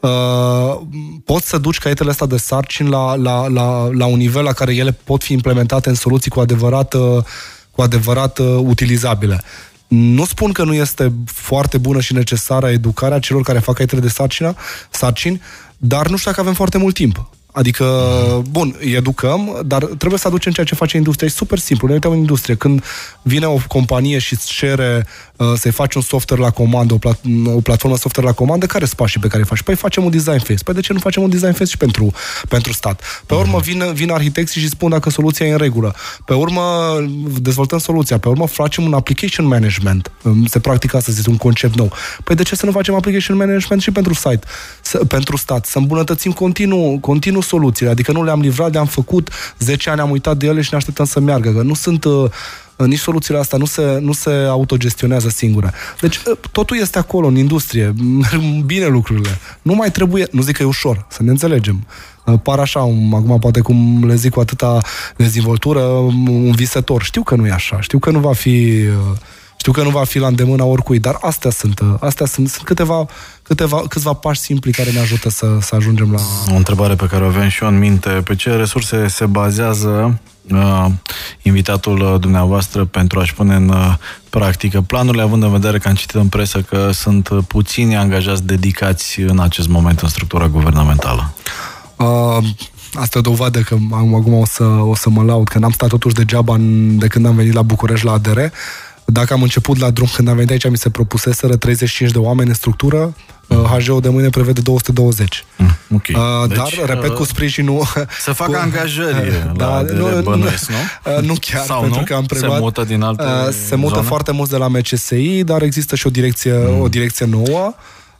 uh, poți să duci caietele astea de sarcini la, la, la, la un nivel la care ele pot fi implementate în soluții cu adevărat, uh, cu adevărat uh, utilizabile. Nu spun că nu este foarte bună și necesară educarea celor care fac caietele de sarcină, sarcini, dar nu știu dacă avem foarte mult timp. Adică, bun, îi educăm, dar trebuie să aducem ceea ce face industria. E super simplu. Ne uităm în industrie. Când vine o companie și îți cere uh, să-i faci un software la comandă, o, plat- o platformă software la comandă, care sunt pașii pe care îi faci? Păi facem un design phase. Păi de ce nu facem un design phase și pentru, pentru stat? Pe urmă vin, vin arhitecții și spun dacă soluția e în regulă. Pe urmă dezvoltăm soluția. Pe urmă facem un application management. Um, Se practică astăzi, este un concept nou. Păi de ce să nu facem application management și pentru site? Să, pentru stat. Să îmbunătățim continuu, continuu soluțiile, adică nu le-am livrat, le-am făcut, 10 ani am uitat de ele și ne așteptăm să meargă, că nu sunt uh, nici soluțiile astea nu se, nu se autogestionează singure. Deci uh, totul este acolo, în industrie, (laughs) bine lucrurile. Nu mai trebuie, nu zic că e ușor, să ne înțelegem. Uh, par așa, um, acum poate cum le zic cu atâta dezvoltură, um, un visător. Știu că nu e așa, știu că nu va fi uh, știu că nu va fi la îndemâna oricui, dar astea sunt, astea sunt, sunt câteva, câteva, câțiva pași simpli care ne ajută să, să ajungem la... O întrebare pe care o avem și eu în minte. Pe ce resurse se bazează uh, invitatul dumneavoastră pentru a-și pune în uh, practică planurile, având în vedere că am citit în presă că sunt puțini angajați dedicați în acest moment în structura guvernamentală? Uh, asta e o dovadă că acum o să, o să mă laud, că n-am stat totuși degeaba în, de când am venit la București la ADR. Dacă am început la drum când am venit aici, mi se propuseseră 35 de oameni în structură, mm. Uh, HG-ul de mâine prevede 220. Mm, okay. uh, deci, dar, repet, uh, cu sprijinul... Să (laughs) facă cu, angajări uh, (laughs) la da, nu, bănuiesc, nu? Uh, nu chiar, Sau pentru nu? că am preluat... Se mută din alte uh, Se mută zone? foarte mulți de la MCSI, dar există și o direcție, mm. o direcție nouă.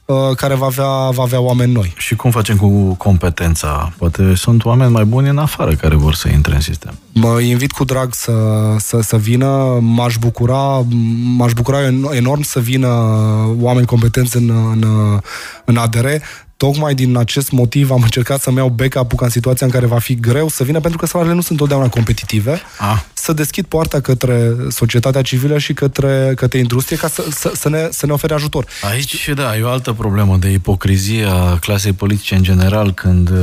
Uh, care va avea, va avea oameni noi. Și cum facem cu competența? Poate sunt oameni mai buni în afară care vor să intre în sistem. Mă invit cu drag să, să, să vină, m-aș bucura, m-aș bucura enorm să vină oameni competenți în, în, în ADR. Tocmai din acest motiv am încercat să-mi iau backup-ul ca în situația în care va fi greu să vină, pentru că salariile nu sunt întotdeauna competitive. Ah. Să deschid poarta către societatea civilă și către, către industrie ca să, să, să, ne, să ne ofere ajutor. Aici, da, e o altă problemă de ipocrizie a clasei politice în general, când uh,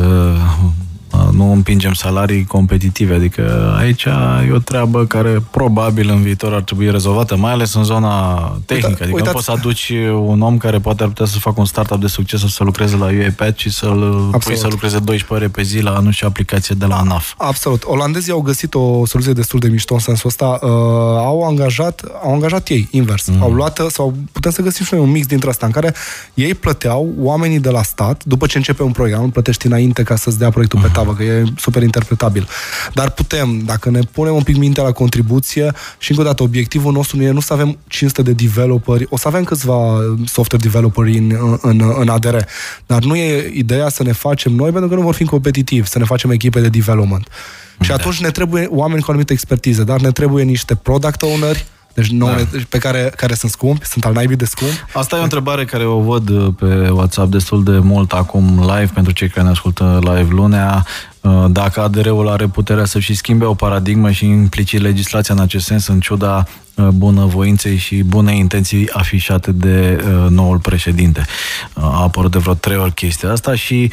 nu împingem salarii competitive. Adică aici e o treabă care probabil în viitor ar trebui rezolvată, mai ales în zona tehnică. Uita, adică uitați... nu poți să aduci un om care poate ar putea să facă un startup de succes să lucreze la UiPath și să-l pui să lucreze 12 ore pe zi la nu știu aplicație de la ANAF. Absolut. Olandezii au găsit o soluție destul de mișto în sensul ăsta. Uh, au angajat, au angajat ei, invers. Mm. Au luat, sau putem să găsim și noi un mix dintre asta, în care ei plăteau oamenii de la stat, după ce începe un proiect, nu plătești înainte ca să-ți dea proiectul mm. pe tavă, că e super interpretabil. Dar putem, dacă ne punem un pic mintea la contribuție și încă o dată, obiectivul nostru nu e nu să avem 500 de developeri, o să avem câțiva software developeri în, în, în ADR, dar nu e ideea să ne facem noi, pentru că nu vor fi competitivi, să ne facem echipe de development. Da. Și atunci ne trebuie oameni cu anumită expertiză, dar ne trebuie niște product owneri, deci nu, da. pe care, care sunt scumpi, sunt al naibii de scump. Asta e o întrebare care o văd uh, pe WhatsApp destul de mult acum live, pentru cei care ne ascultă live lunea. Uh, dacă ADR-ul are puterea să și schimbe o paradigmă și implicit legislația în acest sens, în ciuda uh, bunăvoinței și bune intenții afișate de noul președinte. A apărut de vreo trei ori chestia asta și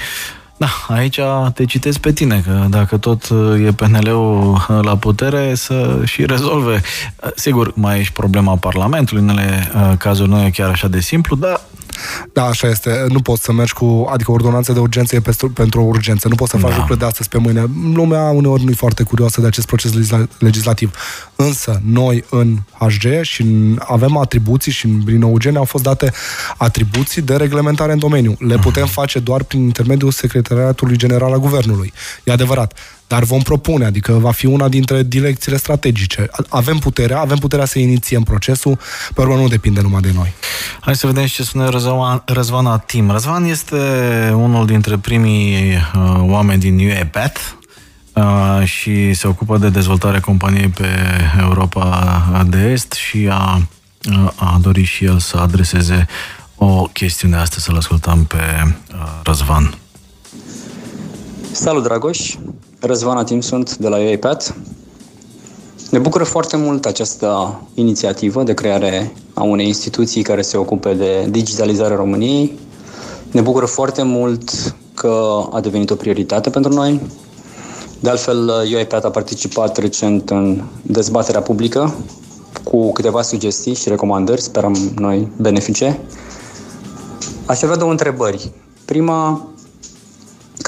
da, aici te citesc pe tine, că dacă tot uh, e PNL-ul uh, la putere, să și rezolve. Uh, sigur, mai e și problema Parlamentului, în unele cazuri nu e chiar așa de simplu, dar da, așa este. Nu poți să mergi cu, adică ordonanța de urgență e pentru, pentru o urgență. Nu poți să faci da. lucrurile de astăzi pe mâine. Lumea uneori nu e foarte curioasă de acest proces legislativ. Însă, noi în HG și avem atribuții și prin OUG au fost date atribuții de reglementare în domeniu. Le putem face doar prin intermediul Secretariatului General al Guvernului. E adevărat dar vom propune, adică va fi una dintre direcțiile strategice. Avem puterea, avem puterea să inițiem procesul, pe urmă nu depinde numai de noi. Hai să vedem ce spune Răzvan, Răzvan Atim. Răzvan este unul dintre primii uh, oameni din UEPAT, Uh, și se ocupă de dezvoltarea companiei pe Europa de Est și a, uh, a dorit și el să adreseze o chestiune astăzi, să-l ascultăm pe uh, Răzvan. Salut, Dragoș! Răzvana Tim sunt de la UiPath. Ne bucură foarte mult această inițiativă de creare a unei instituții care se ocupe de digitalizarea României. Ne bucură foarte mult că a devenit o prioritate pentru noi. De altfel, UiPath a participat recent în dezbaterea publică cu câteva sugestii și recomandări, sperăm noi benefice. Aș avea două întrebări. Prima,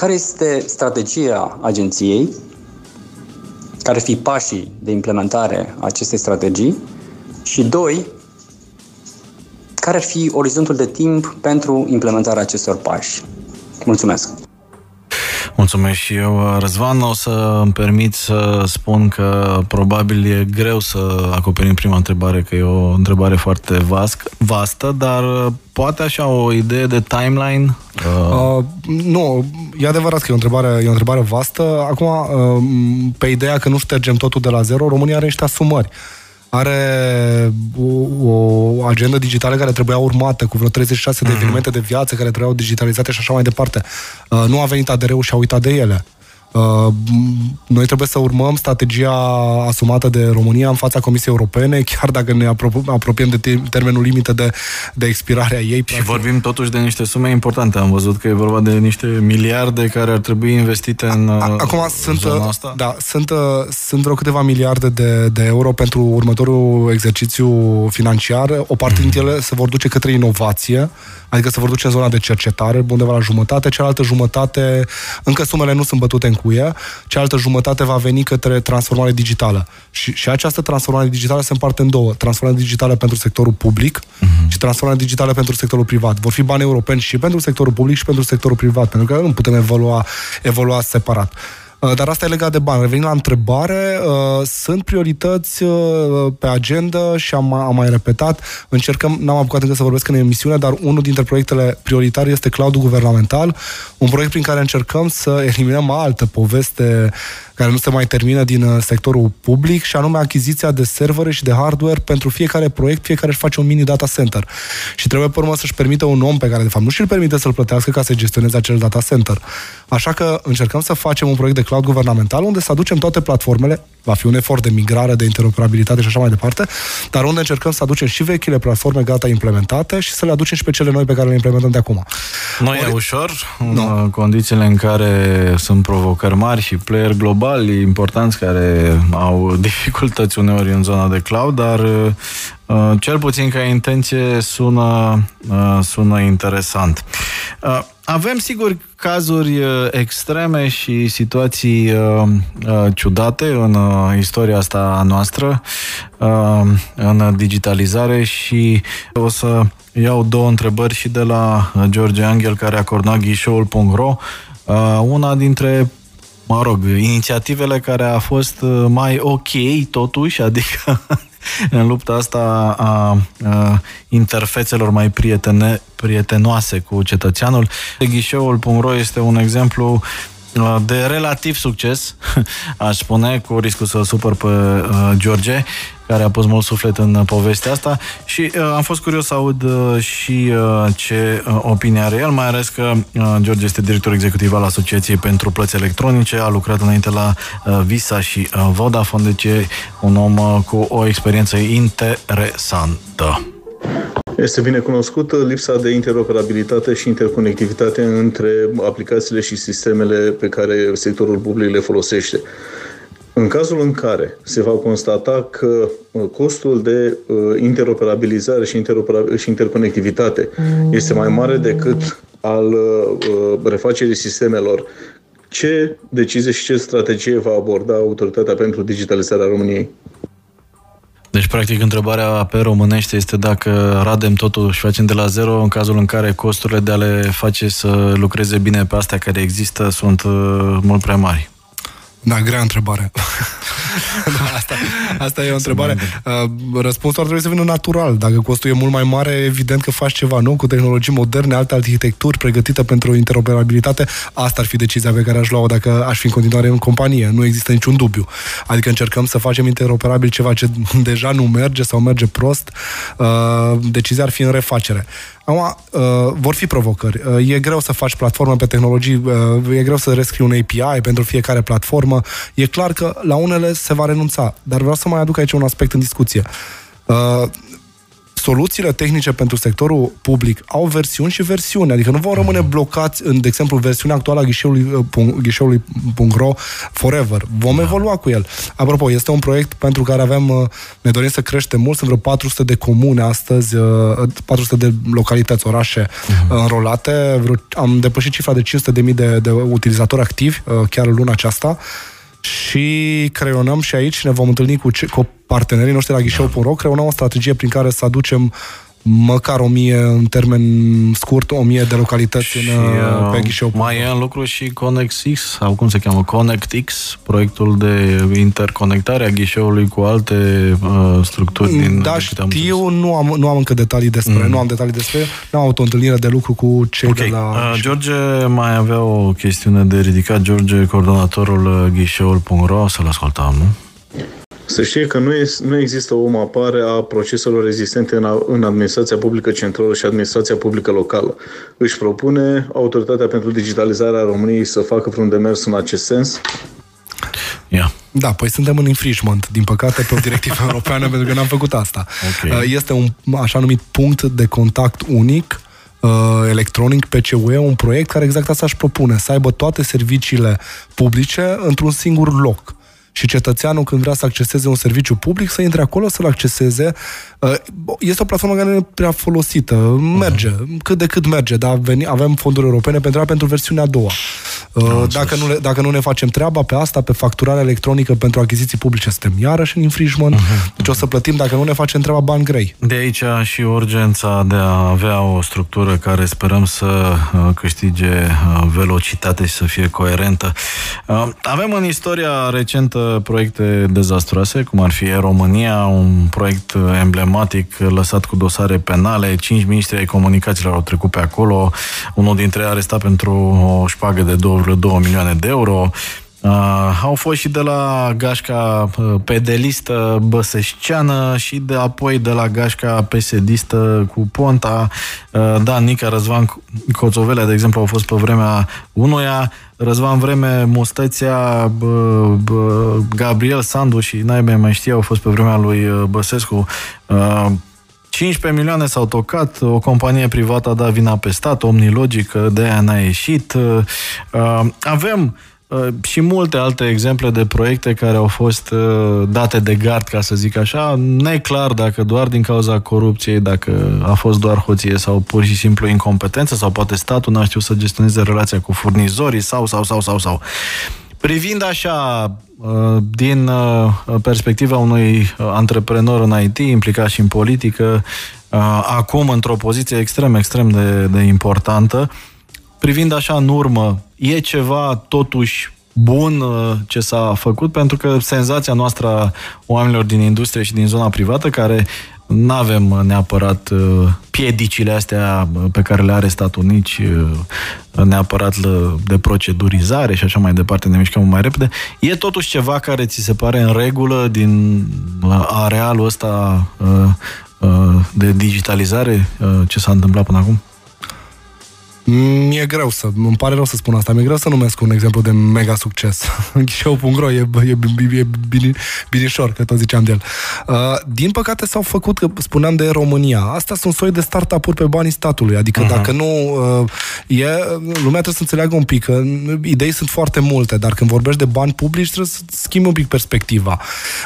care este strategia agenției, care ar fi pașii de implementare a acestei strategii și, doi, care ar fi orizontul de timp pentru implementarea acestor pași. Mulțumesc! Mulțumesc și eu, Răzvan. O să îmi permit să spun că probabil e greu să acoperim prima întrebare, că e o întrebare foarte vasc, vastă, dar poate așa o idee de timeline Uh... Uh, nu, e adevărat că e o întrebare, e o întrebare vastă. Acum, uh, pe ideea că nu ștergem totul de la zero, România are niște asumări are o, o agendă digitală care trebuia urmată, cu vreo 36 mm-hmm. de mhm. evenimente de viață care trebuiau digitalizate și așa mai departe. Uh, nu a venit ADR-ul și a uitat de ele. Uh, noi trebuie să urmăm strategia asumată de România în fața Comisiei Europene, chiar dacă ne apropiem de termenul limită de, de expirare a ei. Și practic. vorbim totuși de niște sume importante. Am văzut că e vorba de niște miliarde care ar trebui investite în Acum uh, sunt, zona asta. Da, sunt, uh, sunt vreo câteva miliarde de, de euro pentru următorul exercițiu financiar. O parte mm. dintre ele se vor duce către inovație, adică se vor duce în zona de cercetare, undeva la jumătate, cealaltă jumătate, încă sumele nu sunt bătute în cuie, cealaltă jumătate va veni către transformare digitală. Și, și această transformare digitală se împarte în două. Transformare digitală pentru sectorul public uh-huh. și transformare digitală pentru sectorul privat. Vor fi bani europeni și pentru sectorul public și pentru sectorul privat, pentru că nu putem evolua, evolua separat. Uh, dar asta e legat de bani. Revenind la întrebare, uh, sunt priorități uh, pe agenda și am, am mai repetat, încercăm, n-am apucat încă să vorbesc în emisiune, dar unul dintre proiectele prioritare este cloudul guvernamental, un proiect prin care încercăm să eliminăm altă poveste care nu se mai termină din uh, sectorul public și anume achiziția de servere și de hardware pentru fiecare proiect, fiecare își face un mini data center. Și trebuie pe urmă să-și permită un om pe care de fapt nu și-l permite să-l plătească ca să gestioneze acel data center. Așa că încercăm să facem un proiect de cloud guvernamental unde să aducem toate platformele, va fi un efort de migrare, de interoperabilitate și așa mai departe, dar unde încercăm să aducem și vechile platforme gata implementate și să le aducem și pe cele noi pe care le implementăm de acum. Nu e ușor, în condițiile în care sunt provocări mari și player global globali importanți care au dificultăți uneori în zona de cloud, dar uh, cel puțin ca intenție sună, uh, sună interesant. Uh, avem, sigur, cazuri extreme și situații ciudate în istoria asta noastră, în digitalizare și o să iau două întrebări și de la George Angel, care a coordonat ghișoul.ro. Una dintre mă rog, inițiativele care a fost uh, mai ok totuși, adică (laughs) în lupta asta a, a interfețelor mai prietene, prietenoase cu cetățeanul. Ghișeul.ro este un exemplu uh, de relativ succes, (laughs) aș spune, cu riscul să supăr pe uh, George, care a pus mult suflet în povestea asta și uh, am fost curios să aud uh, și uh, ce uh, opinie are el, mai ales că uh, George este director executiv al Asociației pentru Plăți Electronice, a lucrat înainte la uh, Visa și uh, Vodafone, deci e un om uh, cu o experiență interesantă. Este bine cunoscută lipsa de interoperabilitate și interconectivitate între aplicațiile și sistemele pe care sectorul public le folosește. În cazul în care se va constata că uh, costul de uh, interoperabilizare și, interoperabil- și interconectivitate este mai mare decât al uh, refacerii sistemelor, ce decizie și ce strategie va aborda Autoritatea pentru Digitalizarea României? Deci, practic, întrebarea pe românește este dacă radem totul și facem de la zero în cazul în care costurile de a le face să lucreze bine pe astea care există sunt mult prea mari. Da, grea întrebare. (laughs) da, asta, asta e o întrebare. Uh, răspunsul ar trebui să vină natural. Dacă costul e mult mai mare, evident că faci ceva, nu? Cu tehnologii moderne, alte arhitecturi pregătite pentru interoperabilitate, asta ar fi decizia pe care aș lua-o dacă aș fi în continuare în companie. Nu există niciun dubiu. Adică încercăm să facem interoperabil ceva ce (laughs) deja nu merge sau merge prost. Uh, decizia ar fi în refacere. Acum, uh, vor fi provocări. Uh, e greu să faci platformă pe tehnologii, uh, e greu să rescrii un API pentru fiecare platformă. E clar că la unele se va renunța, dar vreau să mai aduc aici un aspect în discuție. Uh, soluțiile tehnice pentru sectorul public au versiuni și versiuni, adică nu vor rămâne blocați în, de exemplu, versiunea actuală a ghișeului, uh, ghișeului.ro forever. Vom da. evolua cu el. Apropo, este un proiect pentru care avem, uh, ne dorim să creștem mult, sunt vreo 400 de comune astăzi, 400 uh, de localități, orașe uh-huh. înrolate, vreo, am depășit cifra de 500.000 de, de utilizatori activi chiar luna aceasta și creionăm și aici, ne vom întâlni cu, ce, cu partenerii noștri la ghișeu.ro, creionăm o strategie prin care să aducem măcar o mie în termen scurt, o mie de localități Și, în, uh, pe uh, ghișeu. mai e în lucru și ConnectX, sau cum se cheamă, ConnectX, proiectul de interconectare a ghișeului cu alte uh, structuri din Da, din câte am înțeles. știu, nu am, nu am încă detalii despre, nu am detalii despre, nu am avut o întâlnire de lucru cu cei Ok, de la... uh, George mai avea o chestiune de ridicat. George, coordonatorul uh, ghișeul.ro, să-l ascultăm, nu? Să știe că nu, e, nu există o mapare a proceselor existente în, a- în administrația publică centrală și administrația publică locală. Își propune Autoritatea pentru Digitalizarea României să facă vreun demers în acest sens? Ia. Da, păi suntem în infringement, din păcate, pe o directivă (laughs) europeană, pentru că n-am făcut asta. Ok. Uh, Este un așa numit punct de contact unic uh, electronic PCUE, un proiect care exact asta își propune, să aibă toate serviciile publice într-un singur loc. Și cetățeanul, când vrea să acceseze un serviciu public, să intre acolo, să-l acceseze. Uh, Este o platformă care nu e prea folosită. Merge, cât de cât merge, dar veni- avem fonduri europene pentru ea pentru versiunea a doua. Uh, Dacă nu, le, dacă nu ne facem treaba pe asta, pe facturarea electronică pentru achiziții publice, suntem iarăși în infringement. Deci o să plătim, dacă nu ne facem treaba, bani grei. De aici și urgența de a avea o structură care sperăm să uh, câștige uh, velocitate și să fie coerentă. Uh, Avem în istoria recentă proiecte dezastroase, cum ar fi România, un proiect uh, emblematic lăsat cu dosare penale, cinci ministri ai comunicațiilor au trecut pe acolo, unul dintre ei arestat pentru o șpagă de 2,2 milioane de euro. Uh, au fost și de la gașca uh, pedelistă băsășceană și de apoi de la gașca pesedistă cu Ponta. Uh, da, Nica Răzvan Coțovelea, de exemplu, au fost pe vremea unuia. Răzvan Vreme, Mustăția, bă, bă, Gabriel Sandu și naibe mai știu, au fost pe vremea lui uh, Băsescu. Uh, 15 milioane s-au tocat, o companie privată a dat vina pe stat, Omnilogic, de aia n-a ieșit. Uh, Avem uh, și multe alte exemple de proiecte care au fost uh, date de gard, ca să zic așa, neclar dacă doar din cauza corupției, dacă a fost doar hoție sau pur și simplu incompetență sau poate statul n-a știut să gestioneze relația cu furnizorii sau, sau, sau, sau, sau. Privind așa, uh, din uh, perspectiva unui uh, antreprenor în IT, implicat și în politică, acum într-o poziție extrem, extrem de, de importantă, privind așa în urmă, e ceva totuși bun ce s-a făcut, pentru că senzația noastră a oamenilor din industrie și din zona privată, care nu avem neapărat piedicile astea pe care le are statul, nici neapărat de procedurizare și așa mai departe, ne mișcăm mai repede. E totuși ceva care ți se pare în regulă din arealul ăsta de digitalizare, ce s-a întâmplat până acum? Mi-e greu să, îmi pare rău să spun asta, mi-e greu să numesc un exemplu de mega succes. (laughs) Ghișeu.ro e, e, e, e bine, binișor, că tot ziceam de el. Uh, din păcate s-au făcut, că spuneam de România, astea sunt soi de startup-uri pe banii statului, adică uh-huh. dacă nu, uh, e, lumea trebuie să înțeleagă un pic că idei sunt foarte multe, dar când vorbești de bani publici trebuie să schimbi un pic perspectiva.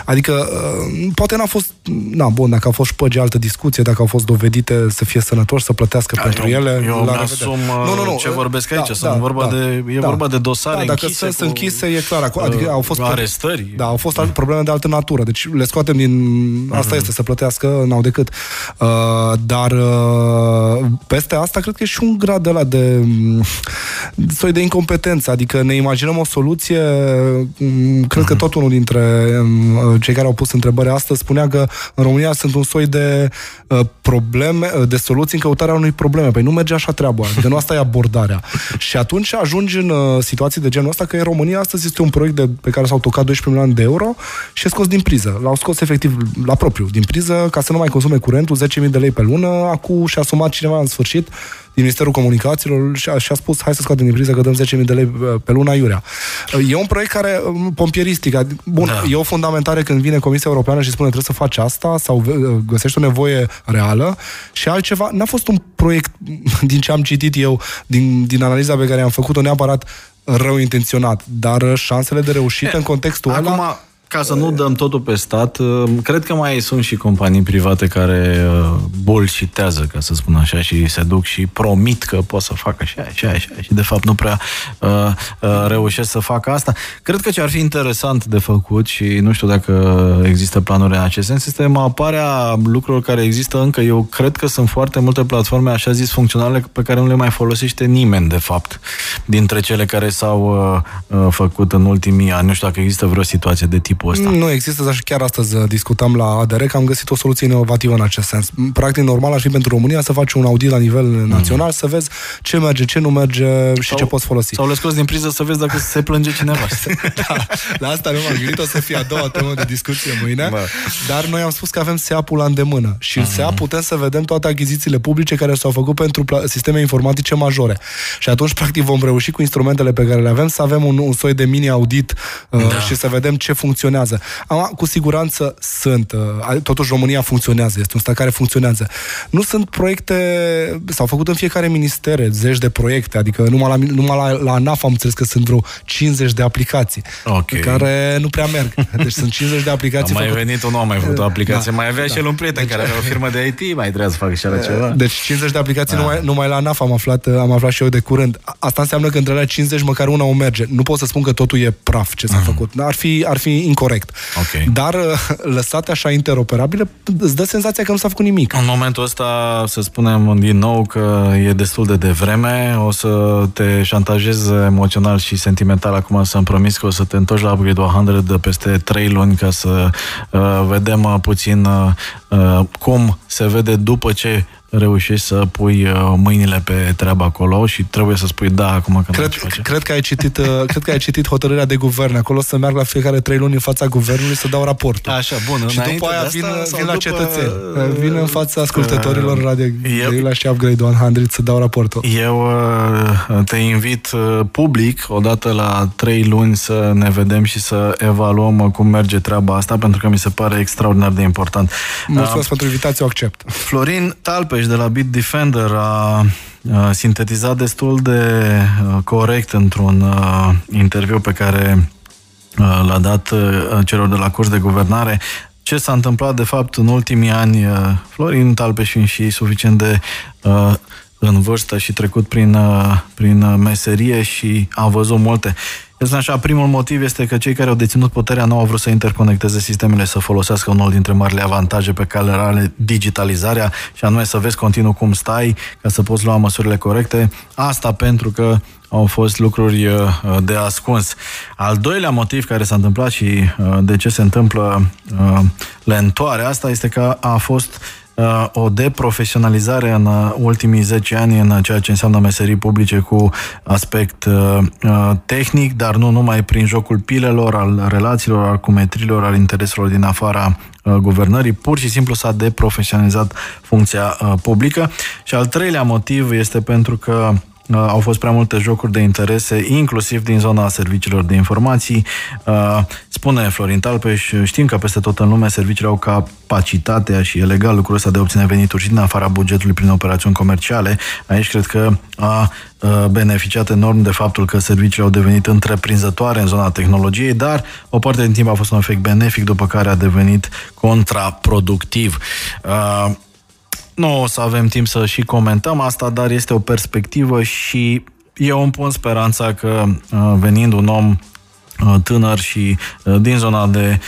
Adică, uh, poate n-a fost, na, bun, dacă au fost șpăgi, altă discuție, dacă au fost dovedite să fie sănătoși, să plătească Da, pentru eu, ele, eu la asum nu, nu, nu. ce vorbesc aici. Da, sunt da, vorba da, de, e da, vorba de dosare da, dacă închise. sunt cu, închise, e clar. Adică au fost arestări. Da, au fost probleme de altă natură. Deci le scoatem din... Asta mm. este, să plătească, n-au decât. Uh, dar uh, peste asta, cred că e și un grad de la de soi de incompetență. Adică ne imaginăm o soluție cred mm. că tot unul dintre cei care au pus întrebări astăzi spunea că în România sunt un soi de uh, probleme, de soluții în căutarea unui probleme. Păi nu merge așa treaba. De nu asta e abordarea. Și atunci ajungi în uh, situații de genul ăsta că în România astăzi este un proiect de, pe care s-au tocat 12 milioane de euro și e scos din priză. L-au scos efectiv la propriu din priză ca să nu mai consume curentul 10.000 de lei pe lună. Acum și-a asumat cineva în sfârșit din Ministerul Comunicațiilor și a, și a spus hai să scoatem din priză că dăm 10.000 de lei pe luna iurea. E un proiect care, pompieristic, bun, da. e o fundamentare când vine Comisia Europeană și spune trebuie să faci asta sau găsești o nevoie reală și altceva. N-a fost un proiect, (laughs) din ce am citit eu, din, din analiza pe care am făcut-o neapărat rău intenționat, dar șansele de reușită e, în contextul acum, ăla ca să nu dăm totul pe stat, uh, cred că mai sunt și companii private care uh, bolșitează, ca să spun așa, și se duc și promit că pot să facă așa, așa, așa, și de fapt nu prea uh, uh, reușesc să facă asta. Cred că ce ar fi interesant de făcut și nu știu dacă există planuri în acest sens, este aparea lucrurilor care există încă. Eu cred că sunt foarte multe platforme, așa zis, funcționale pe care nu le mai folosește nimeni, de fapt, dintre cele care s-au uh, uh, făcut în ultimii ani. Nu știu dacă există vreo situație de tipul ăsta. Nu există, dar și chiar astăzi uh, discutam la ADR că am găsit o soluție inovativă în acest sens. Practic, normal ar fi pentru România să faci un audit la nivel mm. național, să vezi ce merge, ce nu merge și sau, ce poți folosi. Sau le scoți din priză să vezi dacă se plânge cineva. (laughs) da, la asta nu m-am gândit, o să fie a doua temă de discuție mâine, Bă. dar noi am spus că avem SEAP-ul la îndemână și în mm-hmm. SEAP putem să vedem toate achizițiile publice care s-au făcut pentru sisteme informatice majore. Și atunci, practic, vom reuși cu instrumentele pe care le avem să avem un, un soi de mini-audit uh, da. și să vedem ce funcționează. Am, cu siguranță sunt. Uh, totuși, România funcționează. Este un stat care funcționează. Nu sunt proiecte, s-au făcut în fiecare ministere zeci de proiecte, adică numai la, numai la, la ANAF am înțeles că sunt vreo 50 de aplicații okay. care nu prea merg. (laughs) Deci sunt 50 de aplicații. A mai făcut... venit un om, mai făcut o da. aplicație. Da. Mai avea da. și el un prieten deci... care avea o firmă de IT, mai trebuia să facă și ceva. Deci 50 de aplicații da. numai, numai la ANAF am aflat, am aflat și eu de curând. Asta înseamnă că între alea 50 măcar una o merge. Nu pot să spun că totul e praf ce s-a uh-huh. făcut. Ar fi, ar fi incorrect. Okay. Dar uh, lăsate așa interoperabile, îți dă senzația că nu s-a făcut nimic. În momentul ăsta, să spunem din nou că e destul de devreme, o să te șantajez emoțional și sentimental acum să-mi promis că o să te întorci la Upgrade 100 de peste 3 luni ca să uh, vedem uh, puțin uh, uh, cum se vede după ce reușești să pui uh, mâinile pe treabă acolo și trebuie să spui da acum că cred, cred că ai citit uh, cred că ai citit hotărârea de guvern acolo să merg la fiecare trei luni în fața guvernului să dau raportul. Așa, bun. Și după aia vin, vin la după... cetățeni. Uh, vin în fața ascultătorilor Radio eu, și Upgrade 100 să dau raportul. Eu te invit public odată la trei luni să ne vedem și să evaluăm cum merge treaba asta pentru că mi se pare extraordinar de important. Mulțumesc uh, pentru invitație, o accept. Florin Talpeș de la Bitdefender a sintetizat destul de corect într-un interviu pe care l-a dat celor de la curs de guvernare ce s-a întâmplat de fapt în ultimii ani. Florin Talpeș fiind și suficient de în vârstă și trecut prin, prin meserie și a văzut multe. Eu spun așa, primul motiv este că cei care au deținut puterea nu au vrut să interconecteze sistemele, să folosească unul dintre marile avantaje pe care le are digitalizarea și anume să vezi continuu cum stai ca să poți lua măsurile corecte. Asta pentru că au fost lucruri uh, de ascuns. Al doilea motiv care s-a întâmplat și uh, de ce se întâmplă uh, lentoarea asta este că a fost Uh, o deprofesionalizare în uh, ultimii 10 ani în ceea ce înseamnă meserii publice cu aspect uh, tehnic, dar nu numai prin jocul pilelor, al relațiilor, al cumetrilor, al intereselor din afara guvernării, pur și simplu s-a deprofesionalizat funcția publică. Și al treilea motiv este pentru că Uh, au fost prea multe jocuri de interese, inclusiv din zona serviciilor de informații. Uh, spune Florin Talpeș, știm că peste tot în lume serviciile au capacitatea și e legal lucrul ăsta de a obține venituri și din afara bugetului prin operațiuni comerciale. Aici cred că a uh, beneficiat enorm de faptul că serviciile au devenit întreprinzătoare în zona tehnologiei, dar o parte din timp a fost un efect benefic, după care a devenit contraproductiv. Nu o să avem timp să și comentăm asta, dar este o perspectivă și eu îmi pun speranța că uh, venind un om uh, tânăr și uh, din zona de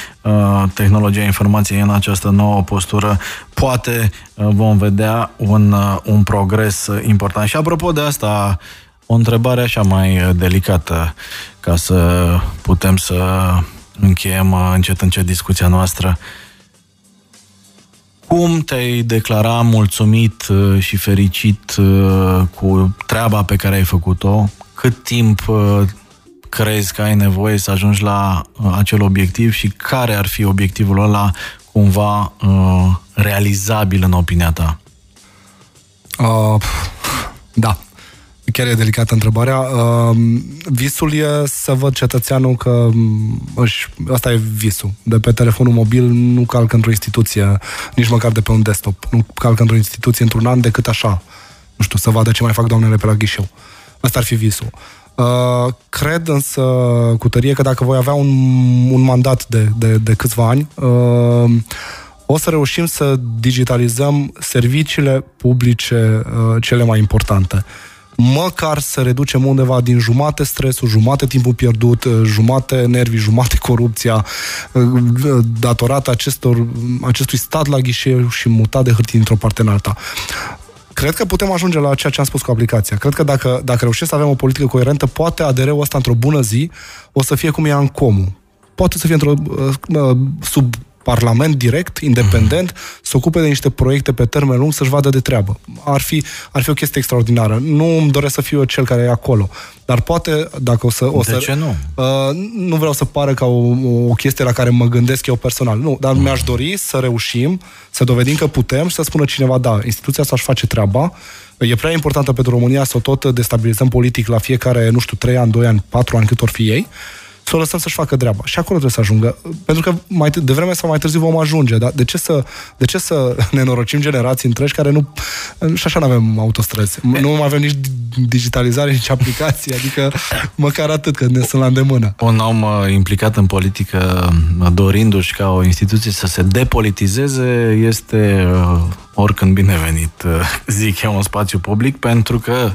tehnologia informației în această nouă postură, poate vom vedea un, un progres important. Și apropo de asta, o întrebare așa mai delicată, ca să putem să încheiem încet încet discuția noastră. Cum te-ai declara mulțumit uh, și fericit uh, cu treaba pe care ai făcut-o? Cât timp uh, crezi că ai nevoie să ajungi la acel obiectiv și care ar fi obiectivul ăla cumva realizabil în opinia ta? Uh, da. Chiar e delicată întrebarea. Uh, visul e să văd cetățeanul că își, asta e visul. De pe telefonul mobil nu calcă într-o instituție, nici măcar de pe un desktop. Nu calcă într-o instituție într-un an decât așa. Nu știu, să vadă ce mai fac doamnele pe la ghișeu. Asta ar fi visul. Uh, cred însă cu tărie că dacă voi avea un, un mandat de, de, de câțiva ani, uh, o să reușim să digitalizăm serviciile publice uh, cele mai importante. Măcar să reducem undeva din jumate stresul, jumate timpul pierdut, uh, jumate nervii, jumate (laughs) corupția, uh, datorată acestor, acestui stat la ghișeu și mutat de hârtii dintr-o parte în alta cred că putem ajunge la ceea ce am spus cu aplicația. Cred că dacă, dacă reușim să avem o politică coerentă, poate ADR-ul ăsta într-o bună zi o să fie cum e în comu. Poate să fie într-o, uh, sub Parlament direct, independent, mm-hmm. să ocupe de niște proiecte pe termen lung, să-și vadă de treabă. Ar fi, ar fi o chestie extraordinară. Nu îmi doresc să fiu eu cel care e acolo. Dar poate, dacă o să... O de să, ce nu? Uh, nu vreau să pară ca o, o chestie la care mă gândesc eu personal. Nu, dar mm. mi-aș dori să reușim, să dovedim că putem și să spună cineva, da, instituția asta își face treaba, e prea importantă pentru România să o tot destabilizăm politic la fiecare, nu știu, 3 ani, 2 ani, 4 ani, cât or fi ei, să o lăsăm să-și facă treaba. Și acolo trebuie să ajungă. Pentru că mai de vreme sau mai târziu vom ajunge. Dar de ce să, de ce să (laughs) ne norocim generații întregi care nu... Și așa nu avem autostrăzi. Nu mai avem nici digitalizare, nici aplicații. Adică măcar atât, că ne sunt la îndemână. Un om uh, implicat în politică, uh, dorindu-și ca o instituție să se depolitizeze, este uh, oricând binevenit, zic eu, un spațiu public, pentru că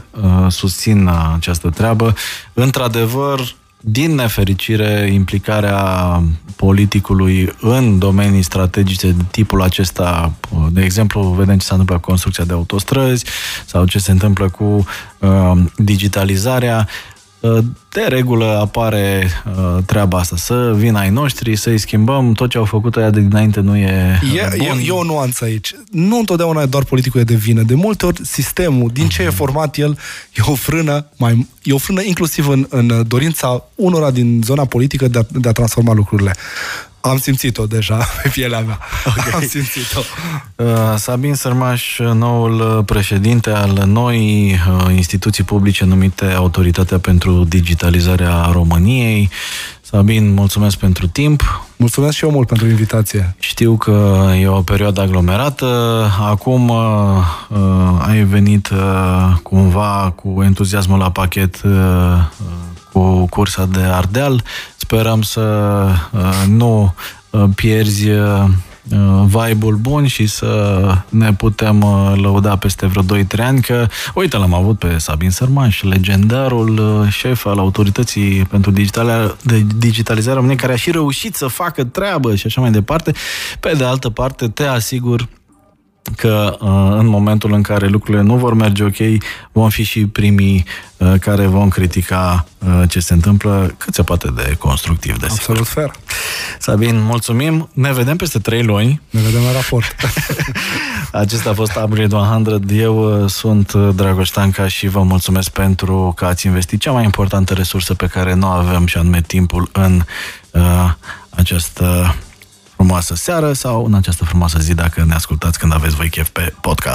susțin această treabă. Într-adevăr, din nefericire, implicarea politicului în domenii strategice de tipul acesta, de exemplu, vedem ce se întâmplă cu construcția de autostrăzi sau ce se întâmplă cu uh, digitalizarea, uh, de regulă apare uh, treaba asta, să vină ai noștri, să-i schimbăm, tot ce au făcut ăia de dinainte nu e, e bun. E, e o nuanță aici. Nu întotdeauna doar politicul e de vină. De multe ori sistemul, din ce uh-huh. e mhm. format el, e o frână, mai, e o frână inclusiv în, în dorința unora din zona politică de a, de a transforma lucrurile. Am simțit-o deja (laughs) pe pielea mea. Okay. Am simțit-o. Uh, Sabin Sărmaș, noul președinte al noii uh, instituții publice numite Autoritatea pentru Digitalizarea României. Sabin, mulțumesc pentru timp. Mulțumesc și eu mult pentru invitație. Știu că e o perioadă aglomerată. Acum uh, uh, ai venit uh, cumva cu entuziasmul la pachet uh, cu cursa de Ardeal. Sperăm să uh, nu uh, pierzi uh, vibe-ul bun și să ne putem lăuda peste vreo 2-3 ani că, uite, l-am avut pe Sabin Sărmaș, legendarul șef al autorității pentru digitalizare, de digitalizare României, care a și reușit să facă treabă și așa mai departe. Pe de altă parte, te asigur că uh, în momentul în care lucrurile nu vor merge ok, vom fi și primii uh, care vom critica uh, ce se întâmplă cât se poate de constructiv, de Absolut sigur. fair. Sabin, mulțumim. Ne vedem peste trei luni. Ne vedem la raport. (laughs) Acesta a fost Upgrade 100. Eu sunt Dragoș Tanca și vă mulțumesc pentru că ați investit cea mai importantă resursă pe care nu avem și anume timpul în uh, această frumoasă seară sau în această frumoasă zi dacă ne ascultați când aveți voi chef pe podcast.